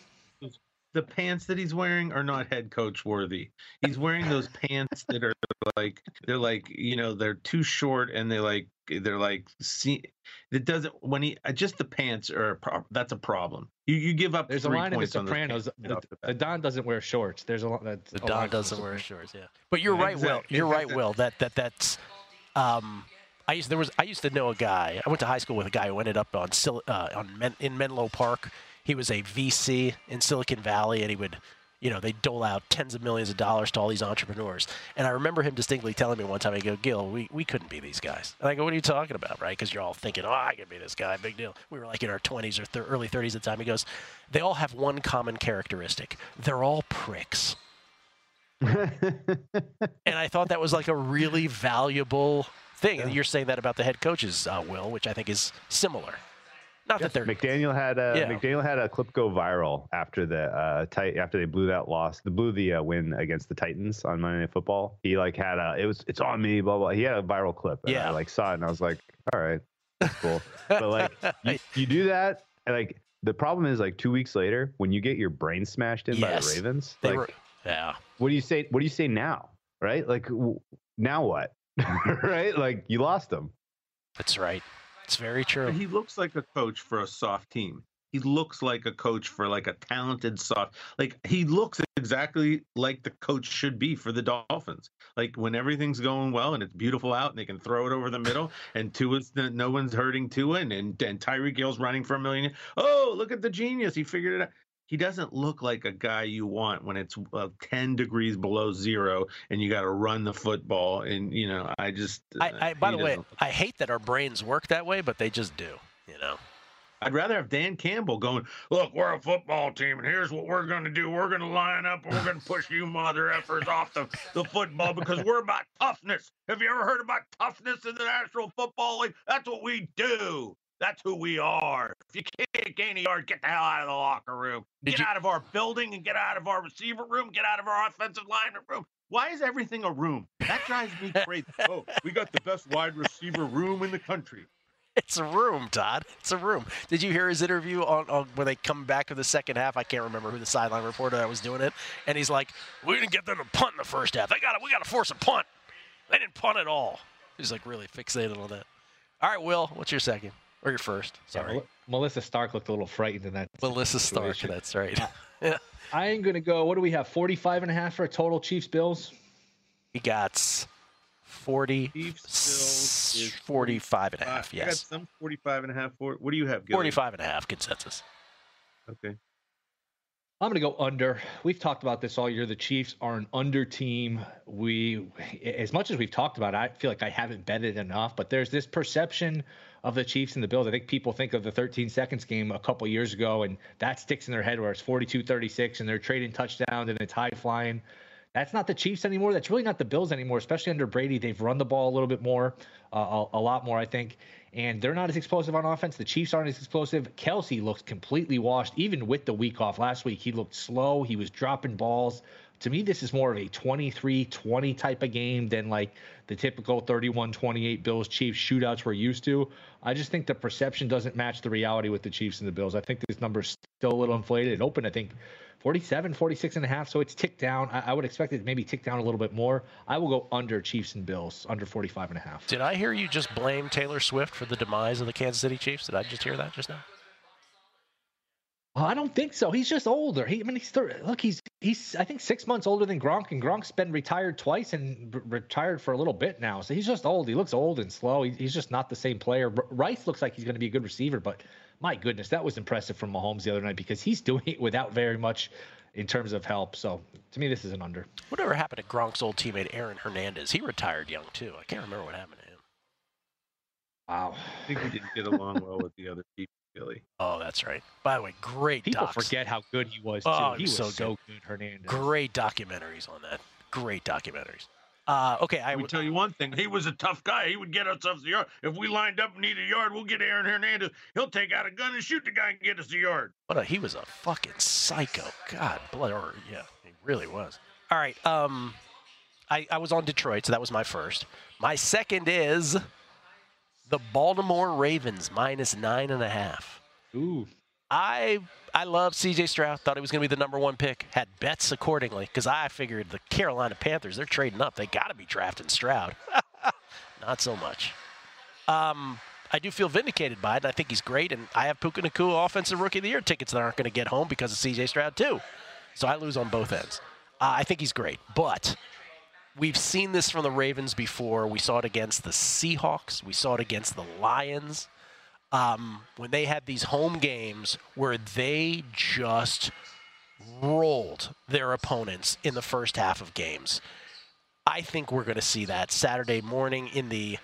B: The pants that he's wearing are not head coach worthy. He's wearing those pants that are like they're like you know they're too short and they like they're like see it doesn't when he uh, just the pants are a pro- that's a problem. You you give up
C: There's a line in The
B: points on those
C: Sopranos. The,
B: the
C: the Don doesn't wear shorts. There's a lot. That's
A: The Don
C: line
A: doesn't wear shorts, yeah. But you're right, Will. You're right, Will. That that that's. Um, I used there was I used to know a guy. I went to high school with a guy who ended up on uh, on Men, in Menlo Park. He was a VC in Silicon Valley, and he would, you know, they dole out tens of millions of dollars to all these entrepreneurs. And I remember him distinctly telling me one time, he go, Gill, we, we couldn't be these guys. And I go, what are you talking about, right? Because you're all thinking, oh, I can be this guy, big deal. We were like in our 20s or early 30s at the time. He goes, they all have one common characteristic. They're all pricks. and I thought that was like a really valuable thing. And you're saying that about the head coaches, uh, Will, which I think is similar. Not that they're
D: McDaniel had a
A: Yeah.
D: McDaniel had a clip go viral after the uh tit- after they blew that loss, the blew the uh, win against the Titans on Monday Night Football. He like had a it was it's on me, blah blah. He had a viral clip. And
A: Yeah.
D: I like saw it and I was like, all right, that's cool. but like you, you do that and like the problem is like two weeks later when you get your brain smashed in by the Ravens,
A: They
D: like
A: were- yeah.
D: what do you say? What do you say now? Right? Like w- now what? right? Like you lost them.
A: That's right. It's very true.
B: He looks like a coach for a soft team. He looks like a coach for like a talented soft. Like he looks exactly like the coach should be for the Dolphins. Like when everything's going well and it's beautiful out and they can throw it over the middle and Tua's no one's hurting Tua and and, and Hill's running for a million. Oh, look at the genius! He figured it out. He doesn't look like a guy you want when it's uh, ten degrees below zero and you got to run the football. And you know, I just
A: I, I by the way, I hate that our brains work that way, but they just do. You know.
B: I'd rather have Dan Campbell going, look, we're a football team, and here's what we're going to do. We're going to line up, and we're going to push you mother effers off the, the football because we're about toughness. Have you ever heard about toughness in the National Football League? That's what we do. That's who we are. If you can't gain a yard, get the hell out of the locker room. Get out of our building and get out of our receiver room. Get out of our offensive lineman room. Why is everything a room? That drives me crazy. oh, we got the best wide receiver room in the country.
A: It's a room, Todd. It's a room. Did you hear his interview on, on when they come back to the second half? I can't remember who the sideline reporter that was doing it, and he's like, "We didn't get them to punt in the first half. They got to, we got to force a punt. They didn't punt at all." He's like really fixated on that. All right, Will, what's your second or your first? Sorry,
C: Mel- Melissa Stark looked a little frightened in that.
A: Melissa Stark. That's right. yeah.
C: I am going to go. What do we have? 45 and a half for a total Chiefs Bills.
A: He got 40,
B: Bills is
A: 45 and a
B: Uh,
A: half.
B: I got
A: Yes,
B: some 45 and a half. For, what do you have, Gilly?
A: 45 and a half consensus.
B: Okay.
C: I'm going to go under. We've talked about this all year. The Chiefs are an under team. We, as much as we've talked about, it, I feel like I haven't betted enough. But there's this perception of the Chiefs and the Bills. I think people think of the 13 seconds game a couple years ago, and that sticks in their head where it's 42-36 and they're trading touchdowns and it's high flying. That's not the Chiefs anymore. That's really not the Bills anymore, especially under Brady. They've run the ball a little bit more, uh, a, a, lot more, I think. And they're not as explosive on offense. The Chiefs aren't as explosive. Kelce looks completely washed, even with the week off last week. He looked slow. He was dropping balls. To me, this is more of a 23 20 type of game than like the typical 31 28 Bills Chiefs shootouts we're used to. I just think the perception doesn't match the reality with the Chiefs and the Bills. I think this number is still a little inflated. It opened, I think, 47, 46 and a half. So it's ticked down. I, I, would expect it to maybe tick down a little bit more. I will go under Chiefs and Bills, under 45 and a half.
A: Did I hear you just blame Taylor Swift for the demise of the Kansas City Chiefs? Did I just hear that just now?
C: Oh, I don't think so. He's just older. He, I mean, he's look. He's he's I think six months older than Gronk, and Gronk's been retired twice and r- retired for a little bit now. So he's just old. He looks old and slow. He, he's just not the same player. R- Rice looks like he's going to be a good receiver, but my goodness, that was impressive from Mahomes the other night because he's doing it without very much in terms of help. So to me, this is an under.
A: Whatever happened to Gronk's old teammate Aaron Hernandez? He retired young too. I can't remember what happened to him.
C: Wow.
B: I think he didn't get along well with the other people. Really.
A: Oh, that's right. By the way, great.
C: People
A: docs.
C: forget how good he was too.
A: Oh,
C: he was
A: so,
C: so
A: good.
C: good. Hernandez.
A: Great documentaries on that. Great documentaries. Uh, okay, I
B: would tell you one thing. He was a tough guy. He would get us the yard. If we lined up and need a yard, we'll get Aaron Hernandez. He'll take out a gun and shoot the guy and get us a yard.
A: But he was a fucking psycho. God, blood. Or, yeah, he really was. All right. Um, I, I was on Detroit, so that was my first. My second is the Baltimore Ravens minus nine and a half.
C: Ooh.
A: I I love C.J. Stroud. Thought he was going to be the number one pick. Had bets accordingly because I figured the Carolina Panthers they're trading up. They got to be drafting Stroud. Not so much. Um, I do feel vindicated by it. I think he's great, and I have Puka Nacua Offensive Rookie of the Year tickets that aren't going to get home because of C.J. Stroud too. So I lose on both ends. Uh, I think he's great, but we've seen this from the Ravens before. We saw it against the Seahawks. We saw it against the Lions um, when they had these home games where they just rolled their opponents in the first half of games. I think we're going to see that Saturday morning in the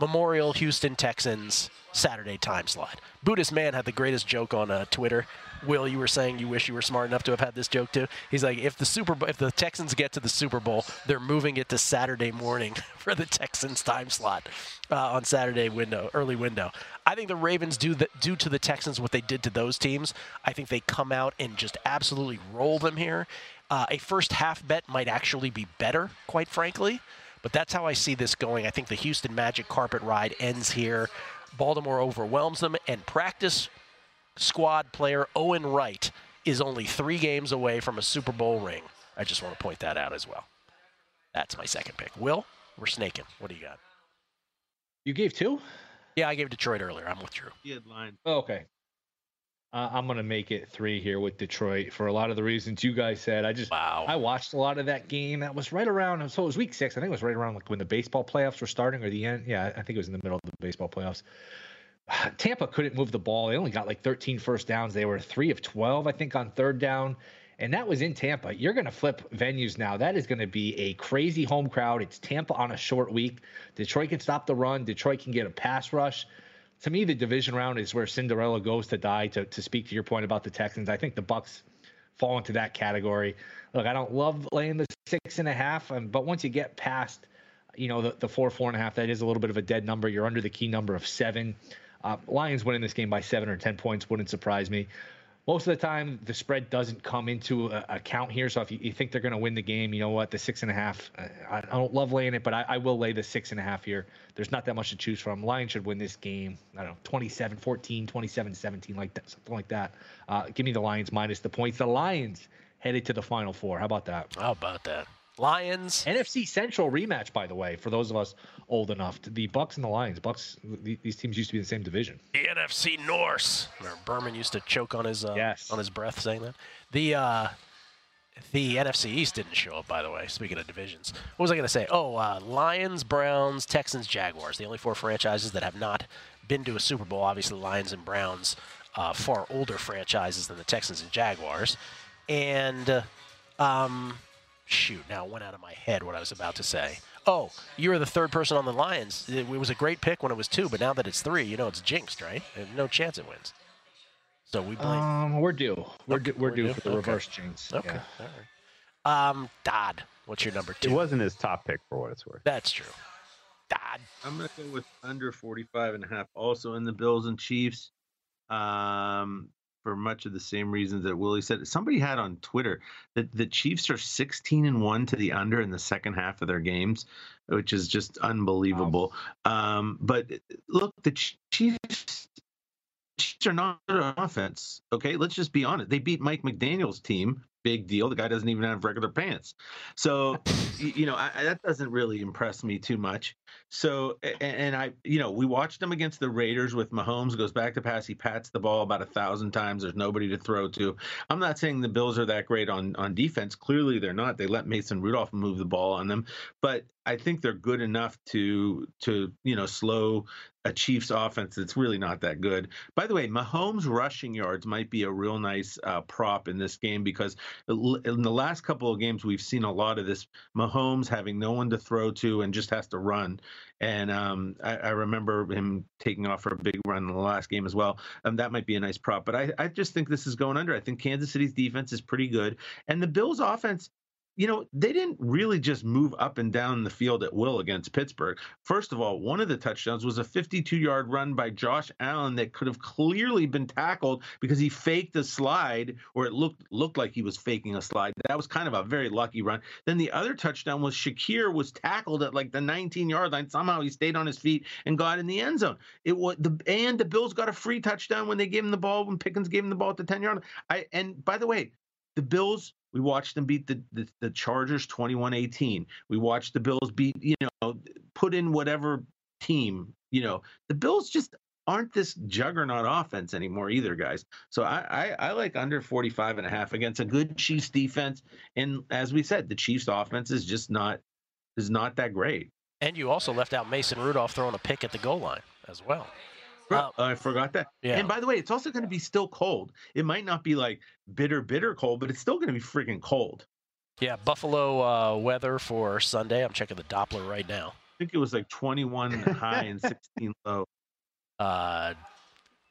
A: Memorial Houston Texans Saturday time slot. Buddhist Man had the greatest joke on uh, Twitter. Will, you were saying you wish you were smart enough to have had this joke too. He's like, if the Super Bowl, if the Texans get to the Super Bowl, they're moving it to Saturday morning for the Texans time slot uh, on Saturday window, early window. I think the Ravens do the, do to the Texans what they did to those teams. I think they come out and just absolutely roll them here. Uh, a first half bet might actually be better, quite frankly. But that's how I see this going. I think the Houston Magic carpet ride ends here. Baltimore overwhelms them, and practice squad player Owen Wright is only three games away from a Super Bowl ring. I just want to point that out as well. That's my second pick. Will, we're snaking. What do you got?
C: You gave two?
A: Yeah, I gave Detroit earlier. I'm with Drew.
B: He had line.
C: Oh, okay. Uh, I'm gonna make it three here with Detroit for a lot of the reasons you guys said. I just
A: wow.
C: I watched a lot of that game. That was right around. So it was week six. I think it was right around like when the baseball playoffs were starting or the end. Yeah, I think it was in the middle of the baseball playoffs. Tampa couldn't move the ball. They only got like 13 first downs. They were three of 12, I think, on third down. And that was in Tampa. You're going to flip venues now. That is going to be a crazy home crowd. It's Tampa on a short week. Detroit can stop the run. Detroit can get a pass rush to me, the division round is where Cinderella goes to die. To to speak to your point about the Texans, I think the Bucs fall into that category. Look, I don't love laying the six and a half, but once you get past, you know, the, the four four and a half, that is a little bit of a dead number. You're under the key number of seven. Uh, Lions winning this game by seven or ten points wouldn't surprise me most of the time the spread doesn't come into account here. So if you, you think they're going to win the game, you know what, the six and a half. Uh, I, I don't love laying it, but I, I, will lay the six and a half here. There's not that much to choose from. Lions should win this game. I don't know, 27 14, 27 17, like that, something like that. Uh, give me the Lions minus the points. The Lions headed to the Final Four. How about that?
A: How about that? Lions.
C: NFC Central rematch, by the way, for those of us old enough. The Bucs and the Lions. Bucs. These teams used to be in the same division.
A: The NFC Norse. Where Berman used to choke on his uh,
C: yes.
A: on his breath saying that. The uh, the NFC East didn't show up, by the way. Speaking of divisions, what was I going to say? Oh, uh, Lions, Browns, Texans, Jaguars. The only four franchises that have not been to a Super Bowl. Obviously, Lions and Browns, uh, far older franchises than the Texans and Jaguars. And uh, um, shoot, now it went out of my head what I was about to say. Oh, you were the third person on the Lions. It, was a great pick when it was two, but now that it's three, you know it's jinxed, right? There's no chance it wins. So we blame.
C: Um, we're due. We're, okay, due, we're, we're due, due, for the okay. reverse jinx.
A: Okay. Yeah. All right. Um, Todd. What's your number two?
D: It wasn't his top pick for what it's worth.
A: That's true. God.
B: I'm going to go with under 45 and a half also in the Bills and Chiefs. Um, for much of the same reasons that Willie said. Somebody had on Twitter that the Chiefs are 16 and 1 to the under in the second half of their games, which is just unbelievable. Wow. Um, but look, the Chiefs Chiefs are not an offense. Okay, let's just be honest. They beat Mike McDaniel's team big deal. The guy doesn't even have regular pants. So, you know, I, that doesn't really impress me too much. So, and I, you know, we watched him against the Raiders with Mahomes goes back to pass. He pats the ball about a thousand times. There's nobody to throw to. I'm not saying the Bills are that great on on defense. Clearly, they're not. They let Mason Rudolph move the ball on them, but I think they're good enough to to you know slow a Chiefs offense that's really not that good. By the way, Mahomes rushing yards might be a real nice uh, prop in this game because in the last couple of games we've seen a lot of this Mahomes having no one to throw to and just has to run. And um, I, I, remember him taking off for a big run in the last game as well. Um, that might be a nice prop. But I, I just think this is going under. I think Kansas City's defense is pretty good, and the Bills' offense you know, they didn't really just move up and down the field at will against Pittsburgh. First of all, one of the touchdowns was a 52 yard run by Josh Allen that could have clearly been tackled because he faked a slide or it looked looked like he was faking a slide. That was kind of a very lucky run. Then the other touchdown was Shakir was tackled at like the 19 yard line. Somehow he stayed on his feet and got in the end zone. It was the and the Bills got a free touchdown when they gave him the ball when Pickens gave him the ball at the 10 yard line. I and by the way, the Bills we watched them beat the, the, the Chargers 21-18. We watched the Bills beat, you know, put in whatever team, you know. The Bills just aren't this juggernaut offense anymore either, guys. So I, I, I like under 45 and a half against a good Chiefs defense. And as we said, the Chiefs offense is just not is not that great.
A: And you also left out Mason Rudolph throwing a pick at the goal line as well.
B: Uh, I forgot that. Yeah. And by the way, it's also going to be still cold. It might not be like bitter, bitter cold, but it's still going to be freaking cold.
A: Yeah, Buffalo uh, weather for Sunday. I'm checking the Doppler right now.
B: I think it was like 21 high and 16 low.
A: Uh,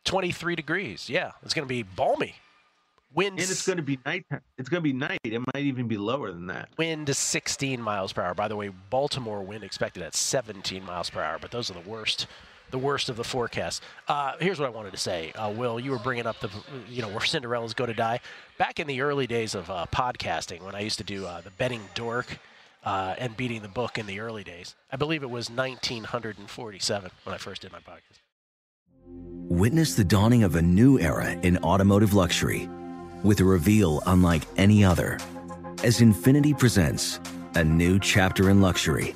A: 23 degrees. Yeah, it's going to be balmy.
B: Wind and it's going to be night. It's going to be night. It might even be lower than that.
A: Wind to 16 miles per hour. By the way, Baltimore wind expected at 17 miles per hour, but those are the worst the worst of the forecast. Uh, here's what I wanted to say, uh, Will. You were bringing up the, you know, where Cinderella's go to die. Back in the early days of uh, podcasting, when I used to do uh, the betting dork uh, and beating the book in the early days, I believe it was 1947 when I first did my podcast.
G: Witness the dawning of a new era in automotive luxury, with a reveal unlike any other, as Infiniti presents a new chapter in luxury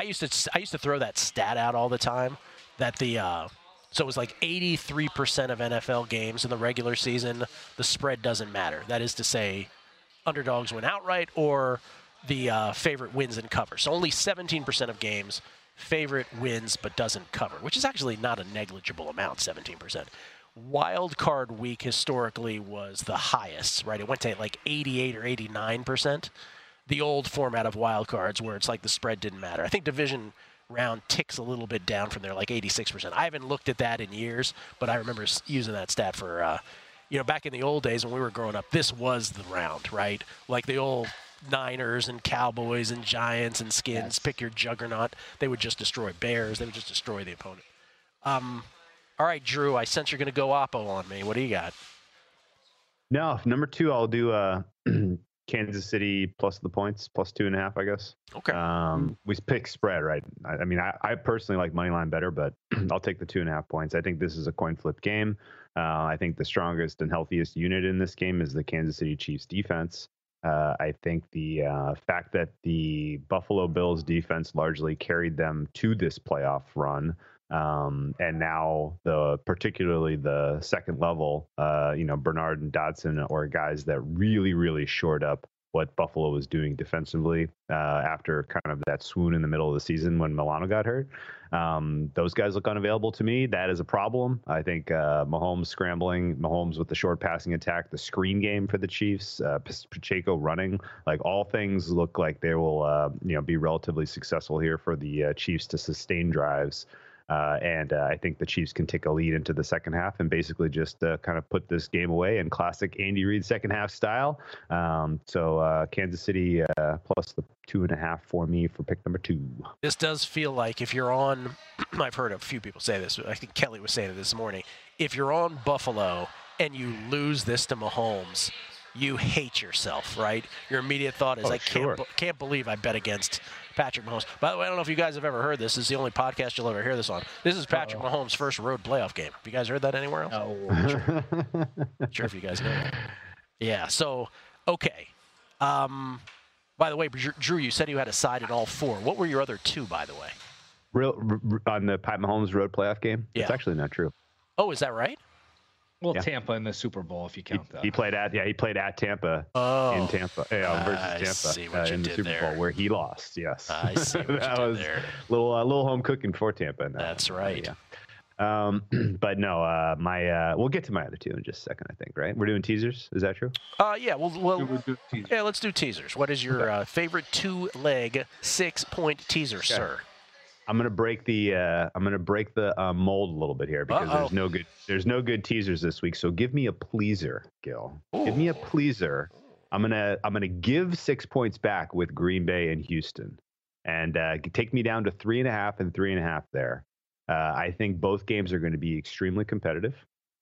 A: I used to I used to throw that stat out all the time that the uh, So it was like 83% of NFL games in the regular season, the spread doesn't matter. That is to say, underdogs win outright or the uh, favorite wins and covers. So only 17% of games, favorite wins but doesn't cover, which is actually not a negligible amount, 17%. Wild card week historically was the highest, right? It went to like 88 or 89%. The old format of wild cards where it's like the spread didn't matter. I think division round ticks a little bit down from there, like 86%. I haven't looked at that in years, but I remember using that stat for, uh, you know, back in the old days when we were growing up, this was the round, right? Like the old Niners and Cowboys and Giants and Skins, yes. pick your juggernaut. They would just destroy Bears. They would just destroy the opponent. Um, all right, Drew, I sense you're going to go Oppo on me. What do you got?
D: No, number two, I'll do uh, Kansas City plus the points, plus two and a half, I guess.
A: Okay.
D: Um, we pick spread, right? I, I mean, I, I, personally like money line better, but I'll take the two and a half points. I think this is a coin flip game. Uh, I think the strongest and healthiest unit in this game is the Kansas City Chiefs defense. Uh, I think the uh, fact that the Buffalo Bills defense largely carried them to this playoff run, um, and now the particularly the second level, uh, you know, Bernard and Dodson are guys that really, really shored up what Buffalo was doing defensively uh, after kind of that swoon in the middle of the season when Milano got hurt. Um, those guys look unavailable to me. That is a problem. I think uh, Mahomes scrambling, Mahomes with the short passing attack, the screen game for the Chiefs, uh, Pacheco running, like all things look like they will, uh, you know, be relatively successful here for the uh, Chiefs to sustain drives. Uh, and uh, I think the Chiefs can take a lead into the second half and basically just uh, kind of put this game away in classic Andy Reid second half style. Um, so uh, Kansas City uh, plus the two and a half for me for pick number two.
A: This does feel like if you're on, I've heard a few people say this. I think Kelly was saying it this morning. If you're on Buffalo and you lose this to Mahomes, you hate yourself, right? Your immediate thought is,
D: oh,
A: I
D: sure.
A: can't, can't believe I bet against Patrick Mahomes. By the way, I don't know if you guys have ever heard this. This is the only podcast you'll ever hear this on. This is Patrick Uh-oh. Mahomes' first road playoff game. Have you guys heard that anywhere else?
L: No.
A: sure. sure if you guys know that. Yeah, so, okay. Um, by the way, Drew, you said you had a side in all four. What were your other two, by the way?
D: Real, on the Pat Mahomes road playoff game?
A: Yeah.
D: It's actually not true.
A: Oh, is that right?
C: Well, yeah. Tampa in the Super Bowl, if you count
D: he,
C: that.
D: He played at yeah, he played at Tampa
A: oh,
D: in Tampa, yeah, versus Tampa uh, in the Super
A: there.
D: Bowl where he lost. Yes,
A: I see what
D: that
A: was
D: there. little uh, little home cooking for Tampa.
A: That's right.
D: Yeah. Um, but no, uh, my uh, we'll get to my other two in just a second. I think right. We're doing teasers. Is that true?
A: Uh, yeah. Well, well yeah. Let's do teasers. What is your okay. uh, favorite two leg six point teaser, okay. sir?
D: I'm gonna break the uh, I'm gonna break the uh, mold a little bit here because
A: Uh-oh.
D: there's no good there's no good teasers this week. So give me a pleaser, Gill.
A: Ooh.
D: Give me a pleaser. I'm gonna I'm gonna give six points back with Green Bay and Houston, and uh, take me down to three and a half and three and a half there. Uh, I think both games are going to be extremely competitive.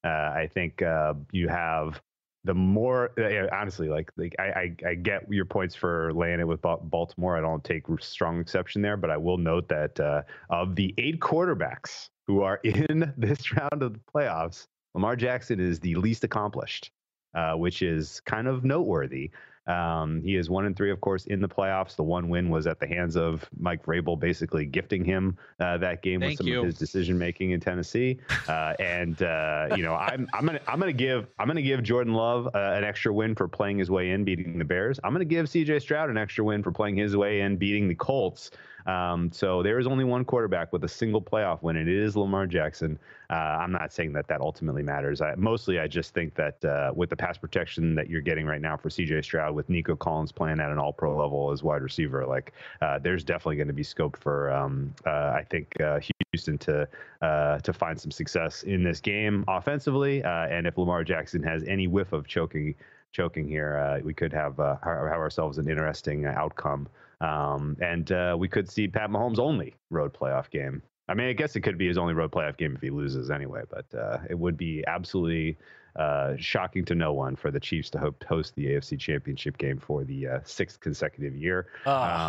D: Uh, I think uh, you have the more uh, honestly like like I, I, I get your points for laying it with Baltimore. I don't take strong exception there, but I will note that uh, of the eight quarterbacks who are in this round of the playoffs, Lamar Jackson is the least accomplished, uh, which is kind of noteworthy. Um, he is one and three, of course, in the playoffs. The one win was at the hands of Mike Vrabel, basically gifting him uh, that game
C: Thank
D: with some
C: you.
D: of his decision making in Tennessee. Uh, and uh, you know, I'm I'm gonna I'm gonna give I'm gonna give Jordan Love uh, an extra win for playing his way in, beating the Bears. I'm gonna give C.J. Stroud an extra win for playing his way in, beating the Colts. Um, so there is only one quarterback with a single playoff win, and it is Lamar Jackson. Uh, I'm not saying that that ultimately matters. I, mostly, I just think that uh, with the pass protection that you're getting right now for C.J. Stroud, with Nico Collins playing at an All-Pro level as wide receiver, like uh, there's definitely going to be scope for um, uh, I think uh, Houston to uh, to find some success in this game offensively. and if Lamar Jackson has any whiff of choking choking here, we could have have ourselves an interesting outcome. Um, and uh, we could see Pat Mahomes' only road playoff game. I mean, I guess it could be his only road playoff game if he loses anyway, but uh, it would be absolutely uh, shocking to no one for the Chiefs to host the AFC Championship game for the uh, sixth consecutive year.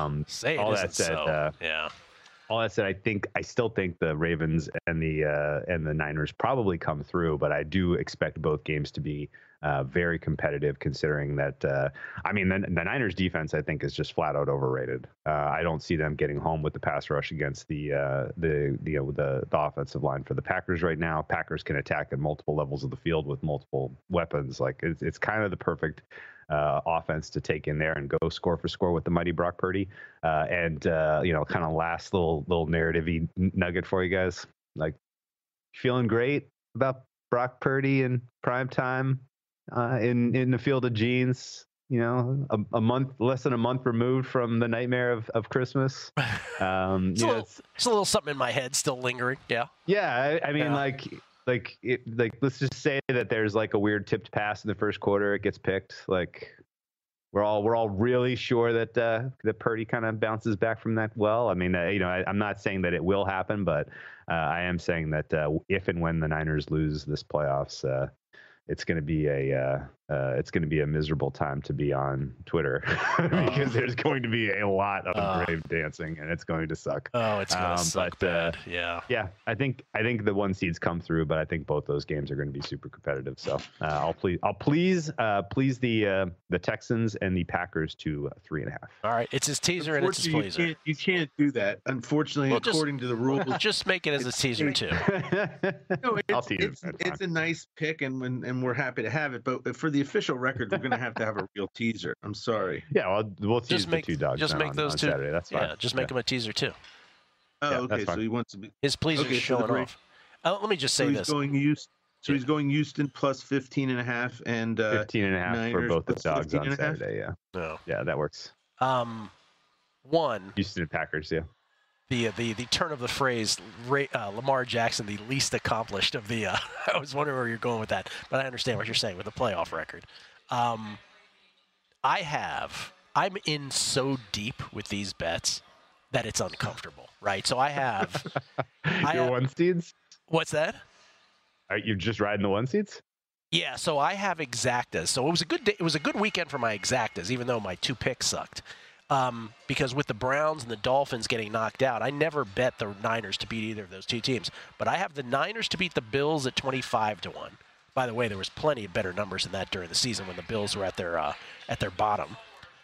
A: um, say
D: all
A: that
D: said,
A: so.
D: uh,
A: yeah.
D: All that said, I think I still think the Ravens and the uh, and the Niners probably come through, but I do expect both games to be Uh, very competitive, considering that. Uh, I mean, the, the, Niners' defense, I think, is just flat out overrated. Uh, I don't see them getting home with the pass rush against the uh, the the, you know, the the offensive line for the Packers right now. Packers can attack at multiple levels of the field with multiple weapons. Like it's it's kind of the perfect uh, offense to take in there and go score for score with the mighty Brock Purdy. Uh, and uh, you know, kind of last little little narrative nugget for you guys. Like, feeling great about Brock Purdy in prime time uh, in in the field of jeans. You know, a, a, month less than a month removed from the nightmare of, of Christmas. Um,
A: it's, a little, it's, it's, a little, something in my head still lingering. Yeah.
D: Yeah, I, I mean, yeah. like like it, like let's just say that there's like a weird tipped pass in the first quarter, it gets picked. Like we're all we're all really sure that uh, that Purdy kind of bounces back from that well. I mean, uh, you know, I, am not saying that it will happen, but uh, I am saying that uh, if and when the Niners lose this playoffs, uh, it's going to be a uh, uh, uh, it's going to be a miserable time to be on Twitter because there's going to be a lot of uh, grave dancing and it's going to suck.
A: Oh, it's going to um, suck but, uh, bad. yeah.
D: Yeah, I think I think the one seeds come through, but I think both those games are going to be super competitive. So uh, I'll please I'll please uh, please the uh, the Texans and the Packers to three and a half.
A: All right, it's his teaser and it's his pleaser.
B: You can't, you can't do that, unfortunately, well, according
A: just,
B: to the rules.
A: Just make it as a teaser too.
B: no, it's, it's, it's, a nice pick, and when and we're happy to have it. But for the official record we're gonna have to have a real teaser. I'm sorry.
D: Yeah, well, we'll tease just make, the two dogs.
A: Just make
D: on,
A: those
D: on
A: two.
D: Saturday. That's fine.
A: Yeah, just make yeah. them a teaser too.
B: Oh, yeah, okay. So he wants to be
A: his pleaser okay, showing so off. Uh, let me just say
B: so
A: this.
B: Going Houston, so he's going Houston plus 15 and a half and uh,
D: 15 and a half
B: Niners
D: for both the dogs on Saturday. Yeah.
A: No.
D: Yeah, that works.
A: Um, one.
D: Houston Packers. Yeah
A: the the the turn of the phrase uh, Lamar Jackson, the least accomplished of the. Uh, I was wondering where you're going with that, but I understand what you're saying with the playoff record. Um, I have I'm in so deep with these bets that it's uncomfortable, right? So I have
D: I your have, one seeds.
A: What's that?
D: You're you just riding the one seeds?
A: Yeah, so I have exactas. So it was a good day, it was a good weekend for my exactas, even though my two picks sucked. Um, because with the Browns and the Dolphins getting knocked out, I never bet the Niners to beat either of those two teams. But I have the Niners to beat the Bills at 25 to 1. By the way, there was plenty of better numbers than that during the season when the Bills were at their uh, at their bottom.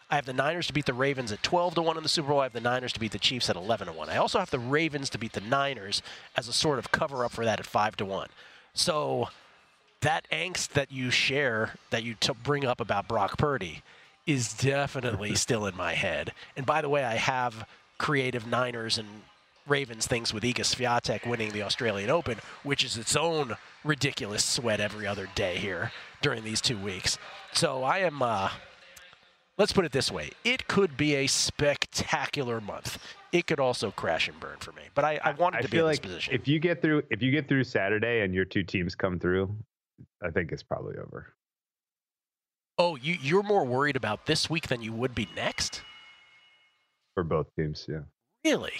A: I have the Niners to beat the Ravens at 12 to 1 in the Super Bowl. I have the Niners to beat the Chiefs at 11 to 1. I also have the Ravens to beat the Niners as a sort of cover up for that at 5 to 1. So that angst that you share that you t- bring up about Brock Purdy is definitely still in my head. And by the way, I have creative Niners and Ravens things with Iga Swiatek winning the Australian Open, which is its own ridiculous sweat every other day here during these two weeks. So I am. Uh, let's put it this way: it could be a spectacular month. It could also crash and burn for me. But I, I wanted I to be in
D: like
A: this position.
D: If you get through, if you get through Saturday and your two teams come through, I think it's probably over.
A: Oh, you you're more worried about this week than you would be next?
D: For both teams, yeah.
A: Really?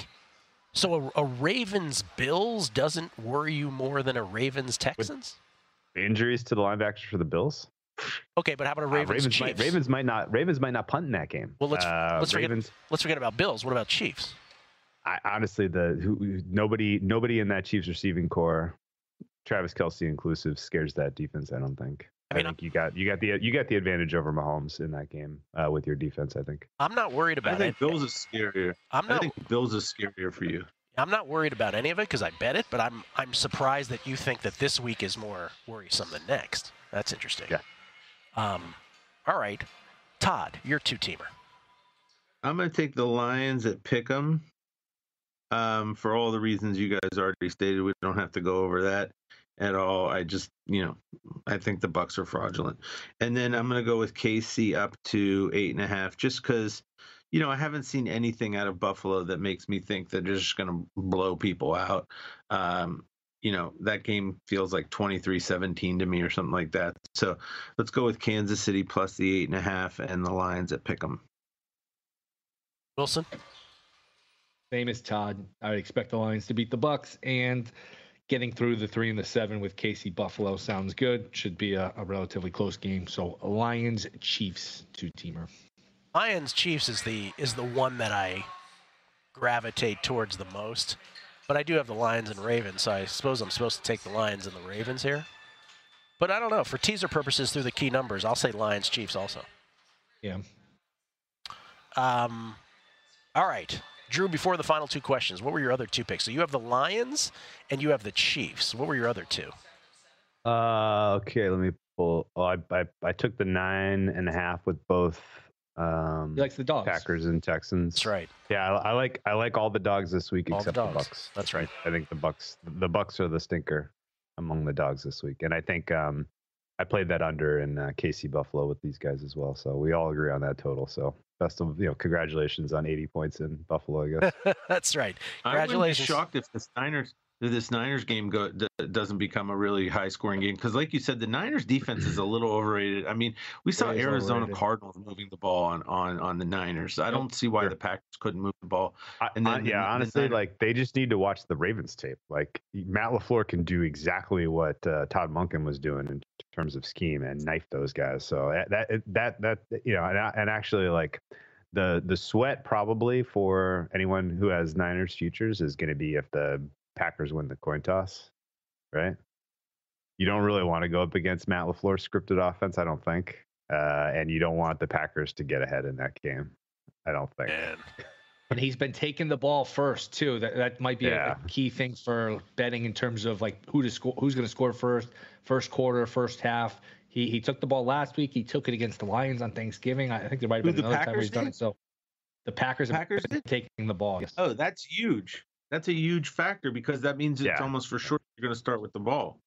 A: So a, a Ravens Bills doesn't worry you more than a Ravens Texans?
D: Injuries to the linebackers for the Bills?
A: Okay, but how about a Ravens, uh,
D: Ravens
A: Chiefs?
D: Might, Ravens might not. Ravens might not punt in that game.
A: Well, let's uh, let's Ravens, forget let's forget about Bills. What about Chiefs?
D: I, honestly, the who, nobody nobody in that Chiefs receiving corps, Travis Kelce inclusive, scares that defense. I don't think. I, mean, I think you got you got the you got the advantage over Mahomes in that game uh, with your defense. I think.
A: I'm not worried about. It.
B: I think it. Bills is scarier. I'm not. I think Bills is scarier for you.
A: I'm not worried about any of it because I bet it, but I'm I'm surprised that you think that this week is more worrisome than next. That's interesting.
D: Yeah.
A: Um, all right, Todd, you're two teamer.
B: I'm going to take the Lions at Pick'em. Um, for all the reasons you guys already stated, we don't have to go over that at all. I just, you know, I think the Bucs are fraudulent. And then I'm going to go with KC up to eight and a half, just because, you know, I haven't seen anything out of Buffalo that makes me think that they're just going to blow people out. Um, you know, that game feels like 23 17 to me or something like that. So let's go with Kansas City plus the eight and a half and the Lions at Pick'em.
A: Wilson?
C: Famous Todd. I would expect the Lions to beat the Bucs and getting through the three and the seven with KC Buffalo sounds good. Should be a, a relatively close game. So Lions Chiefs two teamer.
A: Lions Chiefs is the is the one that I gravitate towards the most. But I do have the Lions and Ravens, so I suppose I'm supposed to take the Lions and the Ravens here. But I don't know. For teaser purposes, through the key numbers, I'll say Lions Chiefs also.
C: Yeah.
A: Um, all right. Drew, before the final two questions, what were your other two picks? So you have the Lions and you have the Chiefs. What were your other two?
D: Uh, okay, let me pull. Oh, I, I I took the nine and a half with both. Um,
C: He likes the dogs.
D: Packers and Texans.
A: That's right.
D: Yeah, I, I like I like all the dogs this week
A: All
D: except the,
A: dogs.
D: Bucs.
A: That's right.
D: I think the Bucs the Bucs are the stinker among the dogs this week, and I think um, I played that under in uh, KC Buffalo with these guys as well. So we all agree on that total. So best of you know, congratulations on 80 points in Buffalo. I guess.
A: That's right.
B: I wouldn't be
A: Congratulations.
B: shocked if the Niners this Niners game go, d- doesn't become a really high scoring game because, like you said, the Niners defense is a little overrated. I mean, we saw
D: is
B: Arizona
D: overrated.
B: Cardinals moving the ball on on on the Niners. I don't see why the Packers couldn't move the ball. And then
D: yeah,
B: the- the
D: honestly,
B: Niners-
D: like they just need to watch the Ravens tape. Like Matt LaFleur can do exactly what uh, Todd Monken was doing in terms of scheme and knife those guys. So that that that, that you know, and, and actually like the the sweat probably for anyone who has Niners futures is going to be if the Packers win the coin toss, right? You don't really want to go up against Matt LaFleur's scripted offense, I don't think, uh, and you don't want the Packers to get ahead in that game. I don't think.
C: And he's been taking the ball first too. That that might be a-
D: Yeah.
C: a, key thing for betting in terms of like who to score, who's going to score first, first quarter, first half. He he took the ball last week. He took it against the Lions on Thanksgiving. I think there might have
B: Who,
C: been
B: the
C: another time where
B: Packers
C: he's done
B: did?
C: it. So the Packers, have
B: Packers
C: been taking the ball. Yes.
B: Oh, that's huge. That's a huge factor because that means it's
D: Yeah.
B: almost for sure you're going to start with the ball.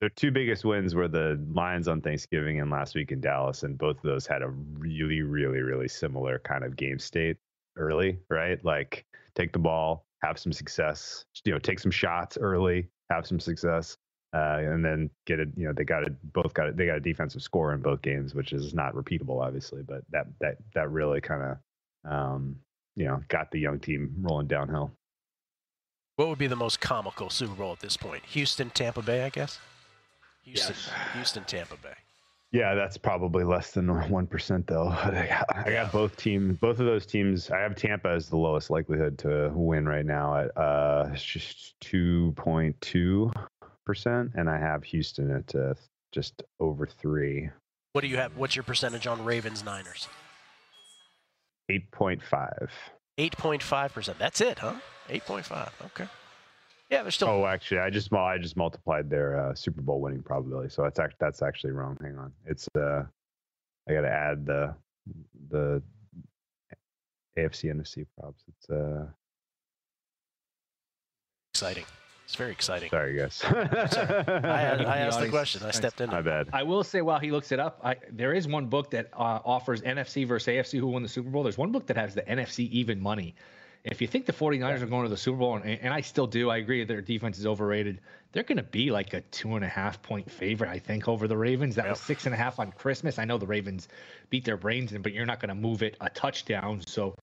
D: Their two biggest wins were the Lions on Thanksgiving and last week in Dallas, and both of those had a really, really, really similar kind of game state early, right? Like take the ball, have some success, you know, take some shots early, have some success, uh, and then get it. You know, they got it. Both got it. They got a defensive score in both games, which is not repeatable, obviously, but that that that really kind of, um, you know, got the young team rolling downhill.
A: What would be the most comical Super Bowl at this point? Houston, Tampa Bay, I guess. Houston, Houston, Tampa Bay.
D: Yeah, that's probably less than one percent though. I got, I got both teams. both of those teams. I have Tampa as the lowest likelihood to win right now at uh, it's just two point two percent, and I have Houston at uh, just over three,
A: What do you have? What's your percentage on Ravens Niners?
D: eight point five.
A: Eight point five percent. That's it, huh? Eight point five. Okay. Yeah, they're still.
D: Oh, actually, I just I just multiplied their uh, Super Bowl winning probability, so that's act- that's actually wrong. Hang on, it's uh, I got to add the the AFC NFC props. It's uh.
A: exciting. It's very exciting.
D: Sorry, guys.
A: I, had, I asked the
C: audience-
A: question. I stepped in.
D: My bad.
C: I will say while he looks it up, I, there is one book that uh, offers NFC versus AFC who won the Super Bowl. There's one book that has the NFC even money. If you think the 49ers are going to the Super Bowl, and, and I still do, I agree their defense is overrated. They're going to be like a two and a half point favorite, I think, over the Ravens. That was six and a half on Christmas. I know the Ravens beat their brains in, but you're not going to move it a touchdown. So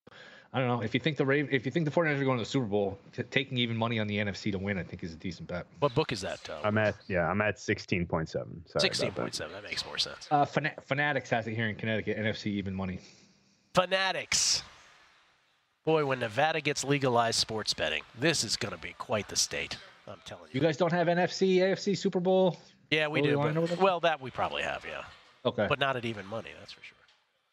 C: I don't know. If you think the Raven, if you think the 49ers are going to the Super Bowl, t- taking even money on the NFC to win, I think is a decent bet.
A: What book is that? Uh,
D: I'm at yeah, I'm at sixteen point seven.
A: Sixteen point seven. That makes more sense.
C: Uh, Fana- Fanatics has it here in Connecticut. NFC even money.
A: Fanatics. Boy, when Nevada gets legalized sports betting, this is going to be quite the state. I'm telling you.
C: You guys don't have NFC, AFC, Super Bowl?
A: Yeah, we do. but- well, that we probably have, yeah.
C: Okay.
A: But not at even money, that's for sure.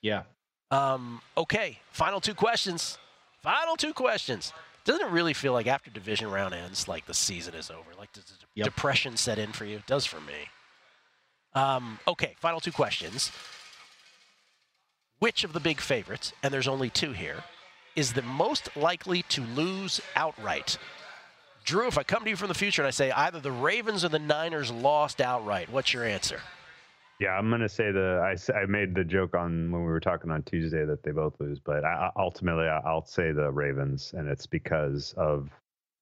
C: Yeah.
A: Um, okay, final two questions. Final two questions. Doesn't it really feel like after division round ends, like the season is over? Like does the depression set in for you? It does for me. Um, okay, final two questions. Which of the big favorites, and there's only two here, is the most likely to lose outright? Drew, if I come to you from the future and I say either the Ravens or the Niners lost outright, what's your answer?
D: Yeah, I'm gonna say the I made the joke on when we were talking on Tuesday that they both lose, but I, I- ultimately I- I'll say the Ravens, and it's because of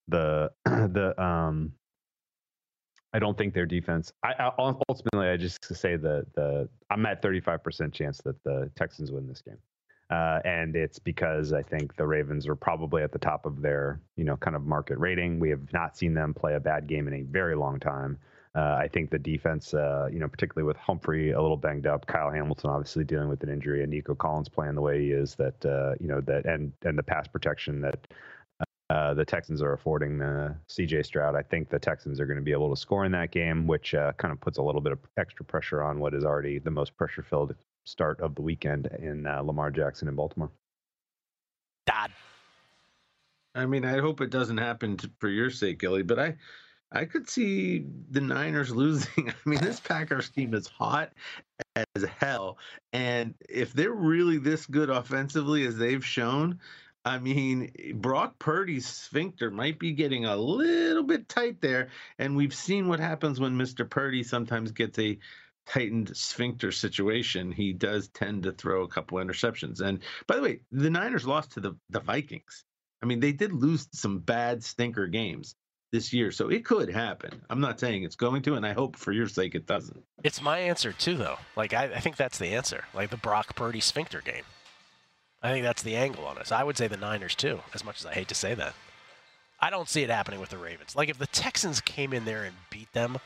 D: the the um. I don't think their defense. I, I ultimately I just say the the I'm at 35 percent chance that the Texans win this game, uh, and it's because I think the Ravens are probably at the top of their you know kind of market rating. We have not seen them play a bad game in a very long time. Uh, I think the defense, uh, you know, particularly with Humphrey a little banged up, Kyle Hamilton obviously dealing with an injury, and Nico Collins playing the way he is, that uh, you know that and and the pass protection that uh, the Texans are affording uh, CJ Stroud. I think the Texans are going to be able to score in that game, which uh, kind of puts a little bit of extra pressure on what is already the most pressure filled start of the weekend in uh, Lamar Jackson in Baltimore.
A: Dad.
B: I mean, I hope it doesn't happen to, for your sake, Gilly, but I. I could see the Niners losing. I mean, this Packers team is hot as hell. And if they're really this good offensively as they've shown, I mean, Brock Purdy's sphincter might be getting a little bit tight there. And we've seen what happens when Mr. Purdy sometimes gets a tightened sphincter situation. He does tend to throw a couple interceptions. And by the way, the Niners lost to the, the Vikings. I mean, they did lose some bad stinker games this year. So it could happen. I'm not saying it's going to, and I hope for your sake it doesn't.
A: It's my answer too, though. Like I, I think that's the answer. Like the Brock Purdy sphincter game. I think that's the angle on us. I would say the Niners too, as much as I hate to say that. I don't see it happening with the Ravens. Like if the Texans came in there and beat them,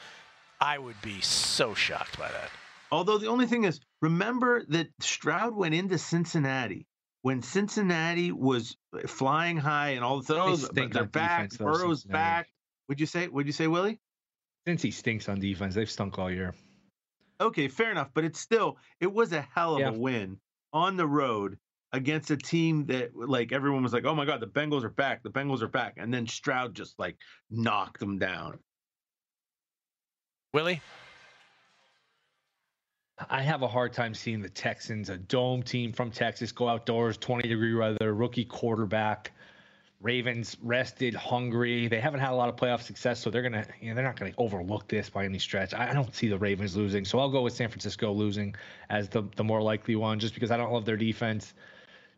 A: I would be so shocked by that.
B: Although the only thing is, remember that Stroud went into Cincinnati when Cincinnati was uh, flying high and all of a sudden, oh, they're back, defense, Burrow's back. Would you say? Would you say, Willie?
C: Since he stinks on defense, they've stunk all year.
B: Okay, fair enough, but it's still it was a hell of yeah. a win on the road against a team that like everyone was like, "Oh my god, the Bengals are back! The Bengals are back!" And then Stroud just like knocked them down.
A: Willie,
C: I have a hard time seeing the Texans, a dome team from Texas, go outdoors, 20 degree weather, rookie quarterback. Ravens rested, hungry. They haven't had a lot of playoff success, so they're gonna, you know, they're not gonna overlook this by any stretch. I, don't see the Ravens losing, so I'll go with San Francisco losing as the the more likely one, just because I don't love their defense.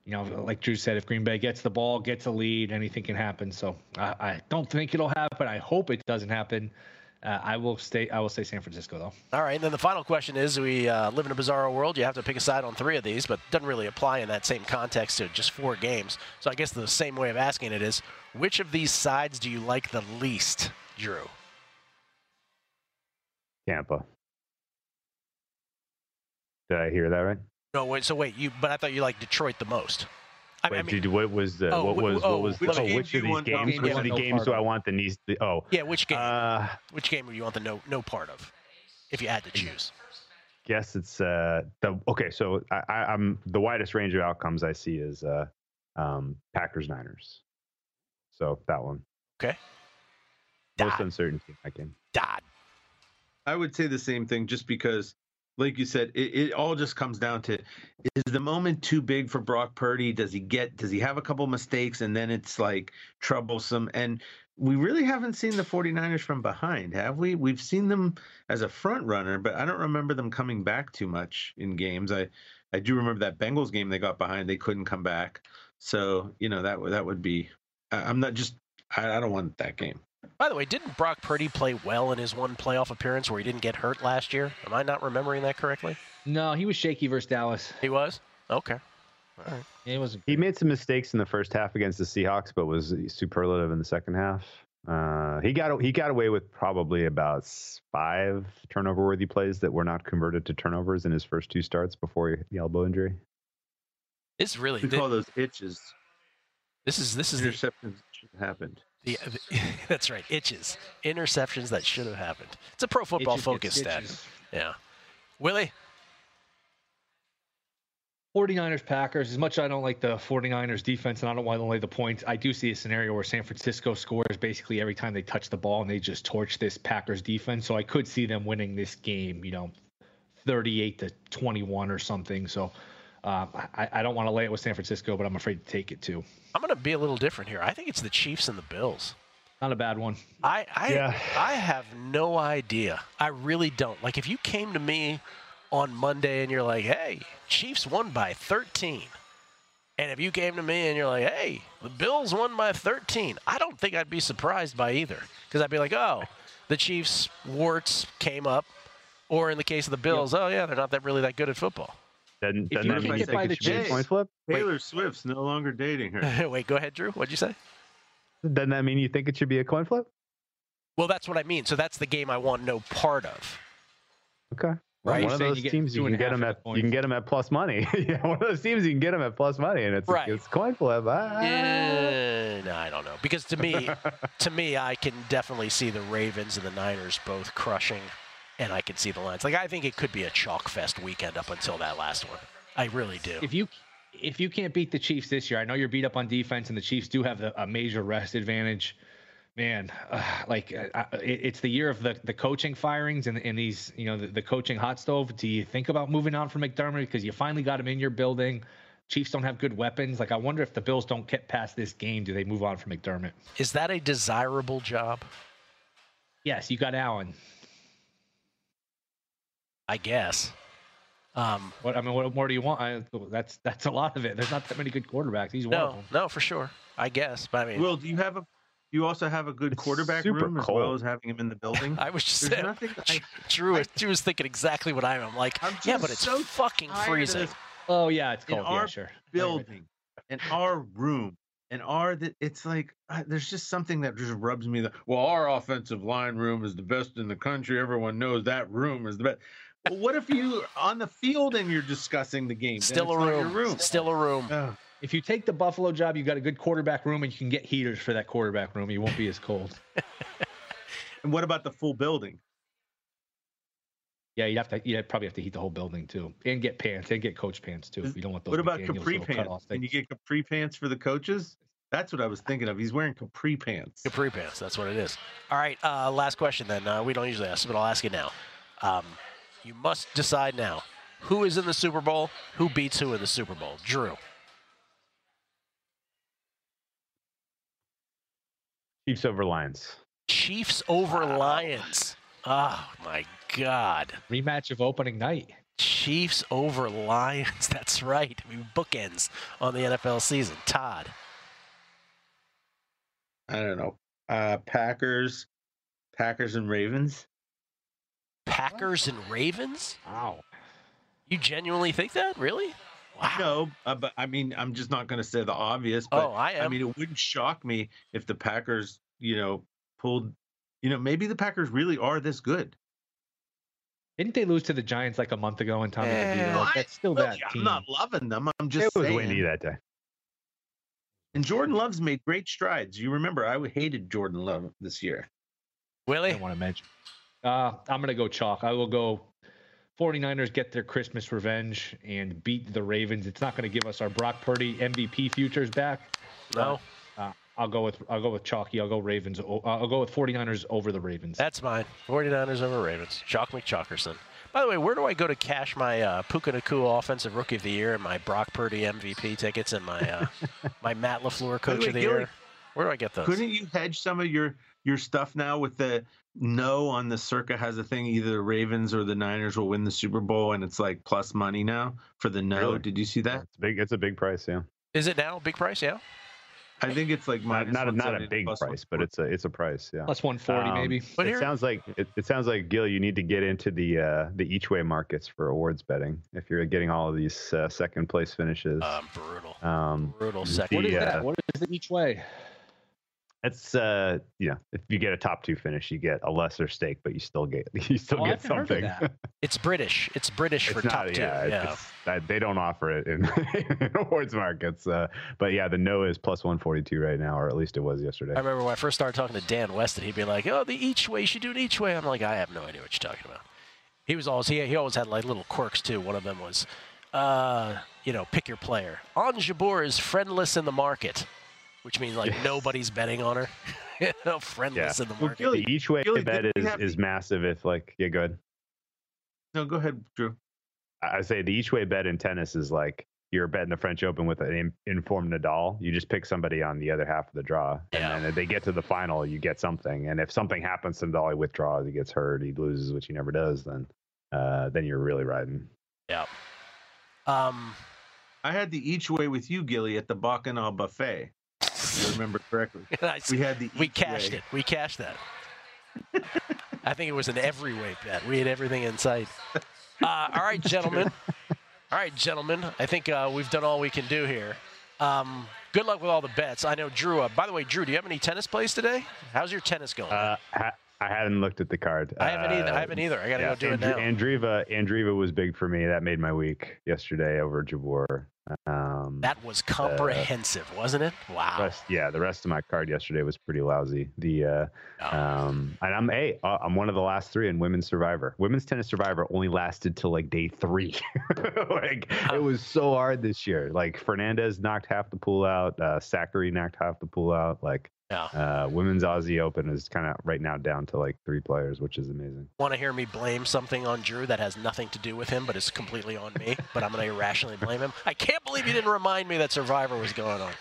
C: You know, like Drew said, if Green Bay gets the ball, gets a lead, anything can happen. So I, I don't think it'll happen. I hope it doesn't happen. Uh, I will stay. I will say San Francisco though.
A: All right. And then the final question is: We uh, live in a bizarre world. You have to pick a side on three of these, but doesn't really apply in that same context to just four games. So I guess the same way of asking it is: Which of these sides do you like the least, Drew?
D: Tampa. Did I hear that right?
A: No, wait. So wait, you. But I thought you liked Detroit the most. I,
D: Wait,
A: I mean,
D: did, what was the oh, what was
A: oh,
D: what was
A: which,
D: oh, which of these games? Which of the games do I want the niece? The, oh,
A: yeah, which game? Uh, which game do you want the no no part of, if you had to choose?
D: Guess it's uh the okay. So I, I am the widest range of outcomes I see is uh um Packers Niners. So that one.
A: Okay.
D: Most uncertainty in that game.
A: Dad.
B: I would say the same thing, just because like you said, it, it, all just comes down to is the moment too big for Brock Purdy? Does he get does he have a couple mistakes and then it's like troublesome? And we really haven't seen the 49ers from behind, have we? We've seen them as a front runner, but I don't remember them coming back too much in games. I I do remember that Bengals game they got behind, they couldn't come back. So, you know, that that would be I'm not just I, I don't want that game.
A: By the way, didn't Brock Purdy play well in his one playoff appearance where he didn't get hurt last year? Am I not remembering that correctly?
C: No, he was shaky versus Dallas.
A: He was? Okay.
C: All right. He was
D: He made some mistakes in the first half against the Seahawks, but was superlative in the second half. Uh, he got he got away with probably about five turnover worthy plays that were not converted to turnovers in his first two starts before the elbow injury.
A: It's really
B: we call those itches.
A: This is this is
B: interceptions the, happened.
A: The, uh, the, that's right. Itches. Interceptions that should have happened. It's a pro football itches focus stat. Yeah. Willie?
C: 49ers Packers, as much as I don't like the 49ers defense and I don't want to lay the points, I do see a scenario where San Francisco scores basically every time they touch the ball and they just torch this Packers defense. So I could see them winning this game, you know, 38 to 21 or something. So um, I, I, don't want to lay it with San Francisco, but I'm afraid to take it too.
A: I'm going to be a little different here. I think it's the Chiefs and the Bills.
C: Not a bad one.
A: I I, yeah. I have no idea. I really don't. Like if you came to me on Monday and you're like, "Hey, Chiefs won by 13," and if you came to me and you're like, "Hey, the Bills won by 13," I don't think I'd be surprised by either because I'd be like, "Oh, the Chiefs warts came up," or in the case of the Bills, yep. "Oh yeah, they're not that really that good at football."
D: Then, then that means they could shoot coin flip.
B: Taylor Wait. Swift's no longer dating her.
A: Wait, go ahead, Drew. What'd you say?
D: Doesn't that mean you think it should be a coin flip?
A: Well, that's what I mean. So that's the game I want no part of.
D: Okay.
C: Right.
D: One
C: of
D: those
C: you
D: teams you can get them at
C: at the
D: you can get them at plus money. yeah, one of those teams you can get them at plus money, and it's
A: Right.
D: it's coin flip. Ah.
A: Eh, no, I don't know. Because to me, to me, I can definitely see the Ravens and the Niners both crushing, and I can see the lines. Like I think it could be a chalk fest weekend up until that last one. I really do.
C: If you if you can't beat the Chiefs this year, I know you're beat up on defense, and the Chiefs do have the, a major rest advantage. Man, uh, like uh, uh, it, it's the year of the, the coaching firings and, and these, you know, the, the coaching hot stove. Do you think about moving on from McDermott because you finally got him in your building? Chiefs don't have good weapons. Like I wonder if the Bills don't get past this game, do they move on from McDermott?
A: Is that a desirable job?
C: Yes, you got Allen.
A: I guess. Um,
C: What I mean, what more do you want? I, that's that's a lot of it. There's not that many good quarterbacks. He's one of
A: no,
C: them.
A: no, for sure. I guess, but I mean,
B: Will, do you have a? You also have a good quarterback
D: super
B: room as well as having him in the building.
A: I was just
B: There's
A: saying.
B: nothing. I,
A: Drew, Drew was thinking exactly what I am. I'm like,
B: I'm
A: yeah,
B: just
A: but it's
B: so
A: fucking freezing.
C: Oh yeah, it's
B: in
C: cold.
B: our
C: yeah, sure.
B: building, in our room, and our that it's like uh, there's just something that just rubs me. The well, our offensive line room is the best in the country. Everyone knows that room is the best. Well, what if you on the field and you're discussing the game?
A: Still a room.
B: room.
A: Still a room.
B: Ugh.
C: If you take the Buffalo job, you've got a good quarterback room, and you can get heaters for that quarterback room. You won't be as cold.
B: and what about the full building?
C: Yeah, you'd have to. You probably have to heat the whole building too, and get pants, and get coach pants too. If you don't want those.
B: What about
C: McDaniel's
B: capri
C: little
B: pants?
C: cutoff
B: Can you get capri pants for the coaches? That's what I was thinking of. He's wearing capri pants.
A: Capri pants. That's what it is. All right. Uh, last question then. Uh, we don't usually ask, but I'll ask it now. Um, you must decide now. Who is in the Super Bowl? Who beats who in the Super Bowl? Drew.
D: Chiefs over Lions.
A: Chiefs over Lions. Oh my God.
C: Rematch of opening night.
A: Chiefs over Lions. That's right. I mean, bookends on the NFL season. Todd.
B: I don't know. Uh, Packers, Packers and Ravens.
A: Packers and Ravens?
C: Wow.
A: You genuinely think that? Really? Wow.
B: No, uh, but I mean, I'm just not going to say the obvious. But
A: Oh, I am.
B: mean, it wouldn't shock me if the Packers, you know, pulled. You know, maybe the Packers really are this good.
C: Didn't they lose to the Giants like a month ago in Tommy DeVito? Like, That's still
B: Look,
C: that
B: I'm not loving them. I'm just
D: it was
B: saying.
D: windy that day.
B: And Jordan Love's made great strides. You remember, I hated Jordan Love this year.
A: Really?
C: I want to mention. Uh, I'm going to go chalk. I will go 49ers get their Christmas revenge and beat the Ravens. It's not going to give us our Brock Purdy MVP futures back.
A: No.
C: Uh, I'll go with I'll go with chalky. I'll go Ravens. uh, I'll go with 49ers over the Ravens.
A: That's mine. 49ers over Ravens. Chalk McChalkerson. By the way, where do I go to cash my uh, Puka Nacua Offensive Rookie of the Year and my Brock Purdy MVP tickets and my uh, my Matt LaFleur Coach
B: way,
A: of the
B: Gilly,
A: Year? Where do I get those?
B: Couldn't you hedge some of your your stuff now with the no on the circa has a thing either the Ravens or the Niners will win the Super Bowl and it's like plus money now for the no.
D: Really?
B: Did you see that?
D: It's big. It's a big price. Yeah.
A: Is it now? Big price, yeah?
B: I think it's like
D: Not
B: minus
D: not a, not a big price, but it's a it's a price. Yeah.
C: Plus 140
D: Um,
C: maybe.
A: But
D: it
A: here-
D: sounds like it, it sounds like Gill. You need to get into the uh, the each way markets for awards betting if you're getting all of these uh, second place finishes.
A: Um, brutal.
D: Um,
A: Brutal
D: the,
A: second.
C: What is
D: uh,
C: that? What is it each way?
D: It's uh, you know, if you get a top two finish, you get a lesser stake, but you still get you still
C: Oh, I
D: get
C: haven't heard of
D: something.
C: that.
A: It's British. It's British for
D: it's
A: top
D: not,
A: two.
D: yeah,
A: Yeah.
D: It's, they don't offer it in, in awards markets. Uh, but yeah, the no is plus 142 right now, or at least it was yesterday.
A: I remember when I first started talking to Dan West, and he'd be like, "Oh, the each way, you should do it each way." I'm like, I have no idea what you're talking about. He was always he, he always had like little quirks too. One of them was, uh, you know, pick your player. Ons Jabeur is friendless in the market, which means like nobody's betting on her. you know, friendless in the
B: Well,
A: market.
B: Gilly,
D: each way
B: Gilly,
D: bet is,
B: have
D: is massive if like yeah, good.
B: No, go ahead, Drew.
D: I say the each way bet in tennis is like you're betting the French Open with an informed Nadal. You just pick somebody on the other half of the draw,
A: Yeah.
D: and then if they get to the final, you get something. And if something happens to Nadal, he withdraws, he gets hurt, he loses, which he never does. Then, uh, then you're really riding.
A: yeah. Um,
B: I had the each way with you, Gilly, at the Bacchanal buffet. If you remember correctly.
A: I-
B: We had the
A: we cashed
B: way.
A: it. We cashed that. I think it was an every way bet. We had everything in sight. Uh, all right, gentlemen. All right, gentlemen. I think uh, we've done all we can do here. Um, good luck with all the bets. I know Drew. Uh, by the way, Drew, do you have any tennis plays today? How's your tennis going?
D: Uh, ha- I haven't looked at the card.
A: I haven't either. I haven't either. I gotta go do it now.
D: Andreeva, Andreeva was big for me. That made my week yesterday over Jabeur. Um,
A: That was comprehensive, wasn't it? Wow.
D: rest, yeah, the rest of my card yesterday was pretty lousy. The uh, um, and I'm a uh, I'm one of the last three in women's Survivor. Women's tennis Survivor only lasted till like day three. like it was so hard this year. Like Fernandez knocked half the pool out. Uh, Zachary knocked half the pool out. Like
A: Yeah.
D: uh, women's Aussie Open is kind of right now down to like three players, which is amazing.
A: Want to hear me blame something on Drew that has nothing to do with him, but is completely on me? but I'm going to irrationally blame him. I can't believe you didn't remind me that Survivor was going on.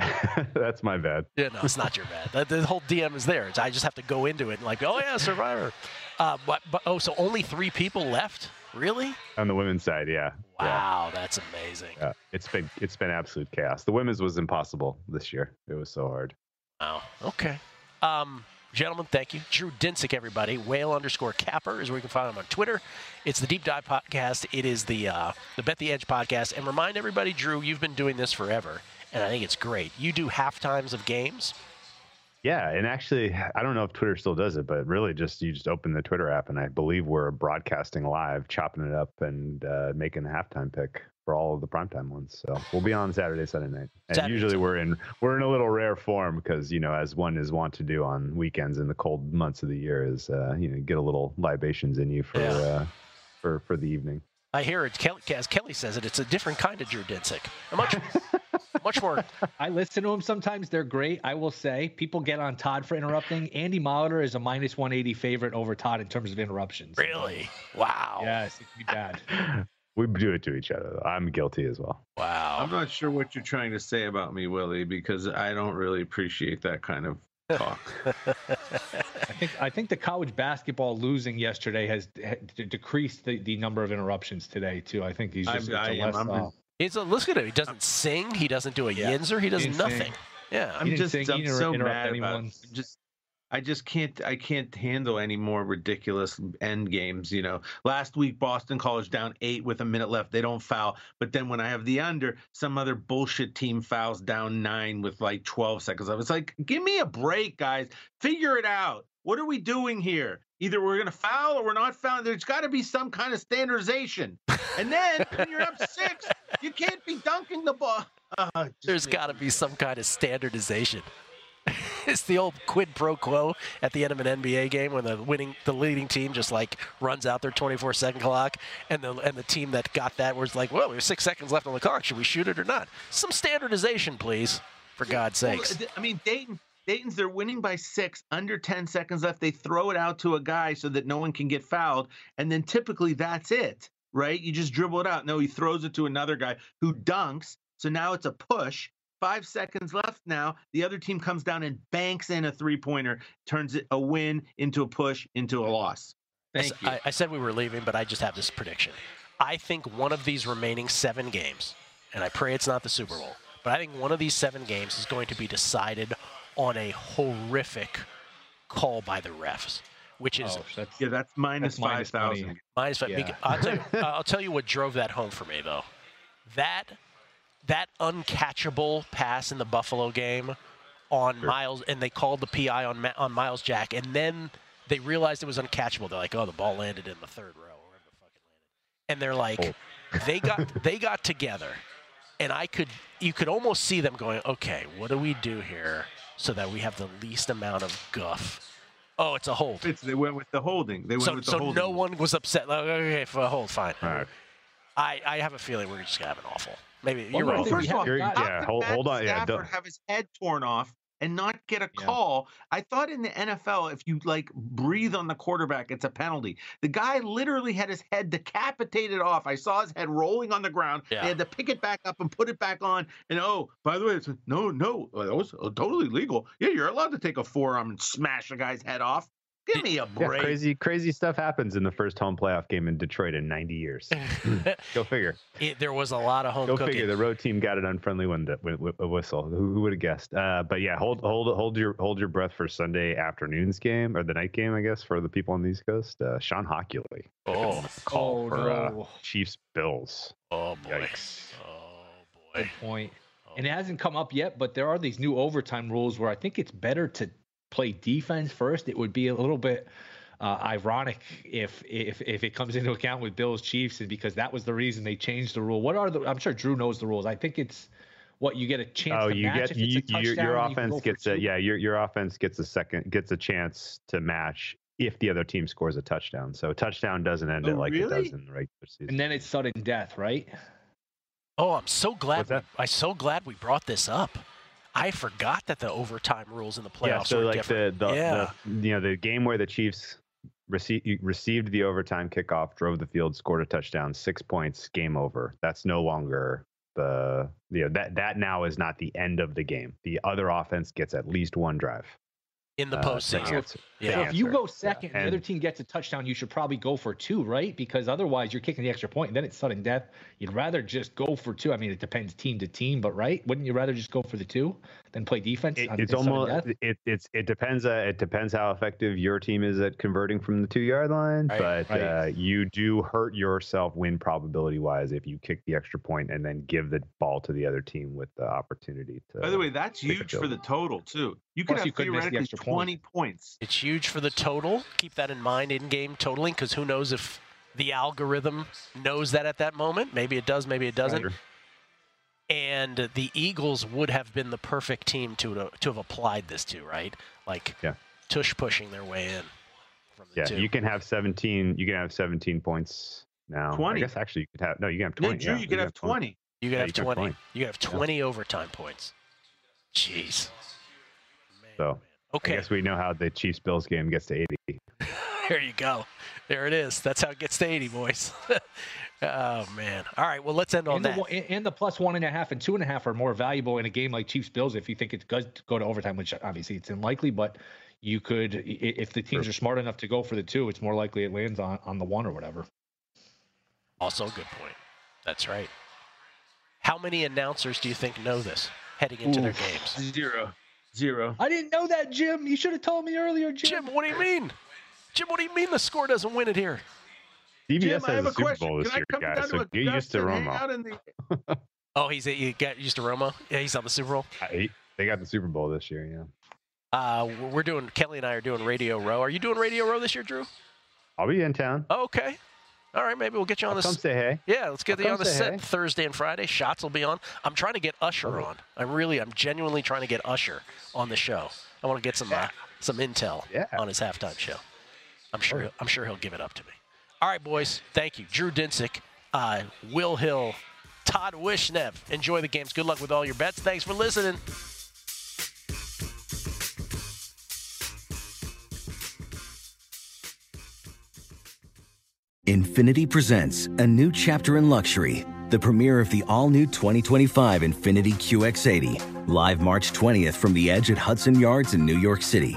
D: That's my bad.
A: Yeah, no, it's not your bad. The, the whole DM is there. It's, I just have to go into it and like, oh yeah, Survivor. Uh, but, but oh, so only three people left? Really?
D: On the women's side, yeah. Yeah.
A: Wow, that's amazing.
D: Yeah, it's been it's been absolute chaos. The women's was impossible this year. It was so hard.
A: Wow. Okay. Um, gentlemen, thank you. Drew Dinsick, everybody. Whale underscore capper is where you can find him on Twitter. It's the Deep Dive Podcast. It is the uh, the Bet the Edge podcast. And remind everybody, Drew, you've been doing this forever, and I think it's great. You do half times of games.
D: Yeah, and actually, I don't know if Twitter still does it, but really, just you just open the Twitter app, and I believe we're broadcasting live, chopping it up, and uh, making a halftime pick for all of the primetime ones. So we'll be on Saturday, Sunday night, and
A: Saturday.
D: usually we're in we're in a little rare form because you know, as one is wont to do on weekends in the cold months of the year, is uh, you know get a little libations in you for
A: Yeah.
D: uh, for for the evening.
A: I hear it. Kelly, as Kelly says it, it's a different kind of Drew Dinsick. Much, much more.
C: I listen to them sometimes. They're great. I will say people get on Todd for interrupting. Andy Molitor is a minus 180 favorite over Todd in terms of interruptions.
A: Really? Wow.
C: Yes, it can be bad.
D: We do it to each other. I'm guilty as well.
A: Wow.
B: I'm not sure what you're trying to say about me, Willie, because I don't really appreciate that kind of talk.
C: I think I think the college basketball losing yesterday has had d- decreased the, the number of interruptions today too. I think he's just
B: I'm- I
C: it's a
B: am-
C: less,
B: I'm
C: uh,
A: He's a, look at him. He doesn't sing. He doesn't do a
C: Yeah.
A: yinzer. He does
C: He
A: nothing.
C: sing.
A: Yeah.
B: I'm just I'm so
C: interrupt
B: mad about
C: anyone.
B: it. just I just can't I can't handle any more ridiculous end games. You know, last week Boston College down eight with a minute left. They don't foul, but then when I have the under, some other bullshit team fouls down nine with like 12 seconds. I was like, give me a break, guys. Figure it out. What are we doing here? Either we're gonna foul or we're not fouling. There's got to be some kind of standardization. And then when you're up six, you can't be dunking the ball. Oh, just
A: There's got to be some kind of standardization. It's the old quid pro quo at the end of an NBA game when the winning, the leading team just like runs out their 24 second clock, and the and the team that got that was like, well, there's six seconds left on the clock. Should we shoot it or not? Some standardization, please, for God's
B: Well,
A: sakes.
B: I mean, Dayton. Dayton's they're winning by six, under 10 seconds left. They throw it out to a guy so that no one can get fouled. And then typically that's it, right? You just dribble it out. No, he throws it to another guy who dunks. So now it's a push. Five seconds left now. The other team comes down and banks in a three pointer, turns it a win into a push into a loss.
A: I
B: Thank
A: s-
B: you.
A: I, I said we were leaving, but I just have this prediction. I think one of these remaining seven games, and I pray it's not the Super Bowl, but I think one of these seven games is going to be decided on a horrific call by the refs, which is
C: oh, that's,
B: yeah, that's minus
C: That's minus
B: 5,000.
C: 20.
A: minus five.
C: Yeah.
A: I'll tell, you, I'll tell you what drove that home for me, though. That that uncatchable pass in the Buffalo game on Myles, and they called the PI on Ma- on Myles Jack, and then they realized it was uncatchable. They're like, "Oh, the ball landed in the third row, wherever the fuck it landed," and they're like, oh. they got they got together, and I could you could almost see them going, "Okay, what do we do here so that we have the least amount of guff?" Oh, it's a hold.
B: It's, they went with the holding. They went
A: So,
B: with the
A: so
B: holding.
A: no one was upset. Like, Okay, for a hold, fine.
D: Right.
A: I, I have a feeling we're just gonna have an awful. Maybe
C: Well,
A: you're
C: I
A: right.
B: First of all,
D: You're-
B: how
D: yeah, hold-
B: Matt
D: hold on, yeah,
B: Stafford
D: don't-
B: have his head torn off and not get a
C: Yeah.
B: call. I thought in the NFL, if you like breathe on the quarterback, it's a penalty. The guy literally had his head decapitated off. I saw his head rolling on the ground.
A: Yeah.
B: They had to pick it back up and put it back on. And oh, by the way, it's no, no, that was uh, totally legal. Yeah, you're allowed to take a forearm and smash a guy's head off. Give me a break.
D: Yeah, crazy, crazy stuff happens in the first home playoff game in Detroit in 90 years. Go figure.
A: It, there was a lot of home
D: Go
A: cooking.
D: figure. The road team got an unfriendly wind, wi- wi- whistle. Who, who would have guessed? Uh, but yeah, hold, hold, hold your, hold your breath for Sunday afternoon's game or the night game, I guess, for the people on the East Coast. Uh, Shawn Hochuli
A: Oh,
D: call
C: Oh,
D: for uh. Chiefs Bills.
A: oh boy.
D: Yikes.
A: Oh
C: Good
A: boy.
C: point. And it hasn't come up yet, but there are these new overtime rules where I think it's better to play defense first, it would be a little bit uh, ironic if if if it comes into account with Bills Chiefs, and because that was the reason they changed the rule. What are the? I'm sure Drew knows the rules. I think it's what you get a chance.
D: Oh,
C: to
D: you
C: match
D: get
C: if it's
D: you,
C: a
D: your,
C: touchdown,
D: your
C: you
D: offense
C: go for
D: gets a
C: two.
D: yeah your your offense gets a second gets a chance to match if the other team scores a touchdown. So touchdown doesn't end
C: Oh,
D: it like it does in the regular season.
C: and then it's sudden death, right?
A: Oh, I'm so glad. We, I'm so glad we brought this up. I forgot that the overtime rules in the playoffs
D: yeah, so like
A: different.
D: the, the,
A: yeah.
D: the you know the game where the Chiefs received received the overtime kickoff, drove the field, scored a touchdown, six points, game over. That's no longer the you know that that now is not the end of the game. The other offense gets at least one drive
A: in the
D: uh, to
A: postseason.
D: answer- to
C: So if you go second, and the other team gets a touchdown, you should probably go for two, right? Because otherwise, you're kicking the extra point, and then it's sudden death. You'd rather just go for two. I mean, it depends team to team, but right? Wouldn't you rather just go for the two than play defense?
D: It-
C: on-
D: it's almost it, it's it depends uh, it depends how effective your team is at converting from the two yard line
C: Right,
D: but
C: right.
D: Uh, you do hurt yourself win probability wise if you kick the extra point and then give the ball to the other team with the opportunity to
B: By the way, that's huge for the total too. You
C: Plus
B: could have
C: you could miss the
B: theoretically
C: extra point.
B: twenty points.
A: It's huge for the total. Keep that in mind in game totaling because who knows if the algorithm knows that at that moment. Maybe it does, maybe it doesn't.
D: Sure.
A: And the Eagles would have been the perfect team to to have applied this to, right? Like
D: Yeah.
A: tush pushing their way in. From the
D: yeah
A: two.
D: you can have 17 you can have 17 points now
B: 20.
D: i guess actually you could have no you can have
B: Nick
D: 20
B: Drew,
D: yeah,
B: you could
D: can
B: have twenty.
A: You could
D: Yeah,
A: have
D: you can have
A: 20.
D: 20.
A: You have 20 overtime points. Jeez.
D: so oh,
A: Okay.
D: i guess we know how the chiefs bills game gets to 80
A: There you go. There it is. That's how it gets to 80, boys. oh, man. All right. Well, let's end on
C: and, the,
A: that.
C: one- and the plus one and a half and two and a half are more valuable in a game like Chiefs Bills if you think it does go to overtime, which obviously it's unlikely, but you could if the teams are smart enough to go for the two, it's more likely it lands on, on the one or whatever.
A: Also, a good point. That's right. How many announcers do you think know this heading into their games?
B: Zero. Zero.
C: I didn't know that, Jim. You should have told me earlier, Jim.
A: Jim, what do you mean? Jim, what do you mean the score doesn't win it here?
D: CBS
B: Jim, I
D: has
B: have
D: a
B: a
D: Super
B: question.
D: Bowl this
B: Can
D: year, guys.
B: down
D: So
B: to
D: get used to
B: Augusta and hang
D: Romo.
B: the
A: Oh, he's you got used to Romo? Yeah, he's on the Super Bowl.
D: I- they got the Super Bowl this year, yeah.
A: Uh, we're doing Kelly and I are doing Radio Row. Are you doing Radio Row this year, Drew?
D: I'll be in town.
A: Oh, okay. All right, maybe we'll get you on
D: I'll
A: the
D: come say hey.
A: Yeah, let's get
D: I'll
A: you on the set
D: hey.
A: Thursday and Friday. Shots will be on. I'm trying to get Usher on. I'm really, I'm genuinely trying to get Usher on the show. I want to get some uh, some intel on his halftime show. I'm sure, he'll, I'm sure he'll give it up to me. All right, boys. Thank you, Drew Dinsick, uh, Will Hill, Todd Wishnev. Enjoy the games. Good luck with all your bets. Thanks for listening.
G: Infiniti presents a new chapter in luxury, the premiere of the all new 2025 Infiniti QX80, live March 20th from the edge at Hudson Yards in New York City,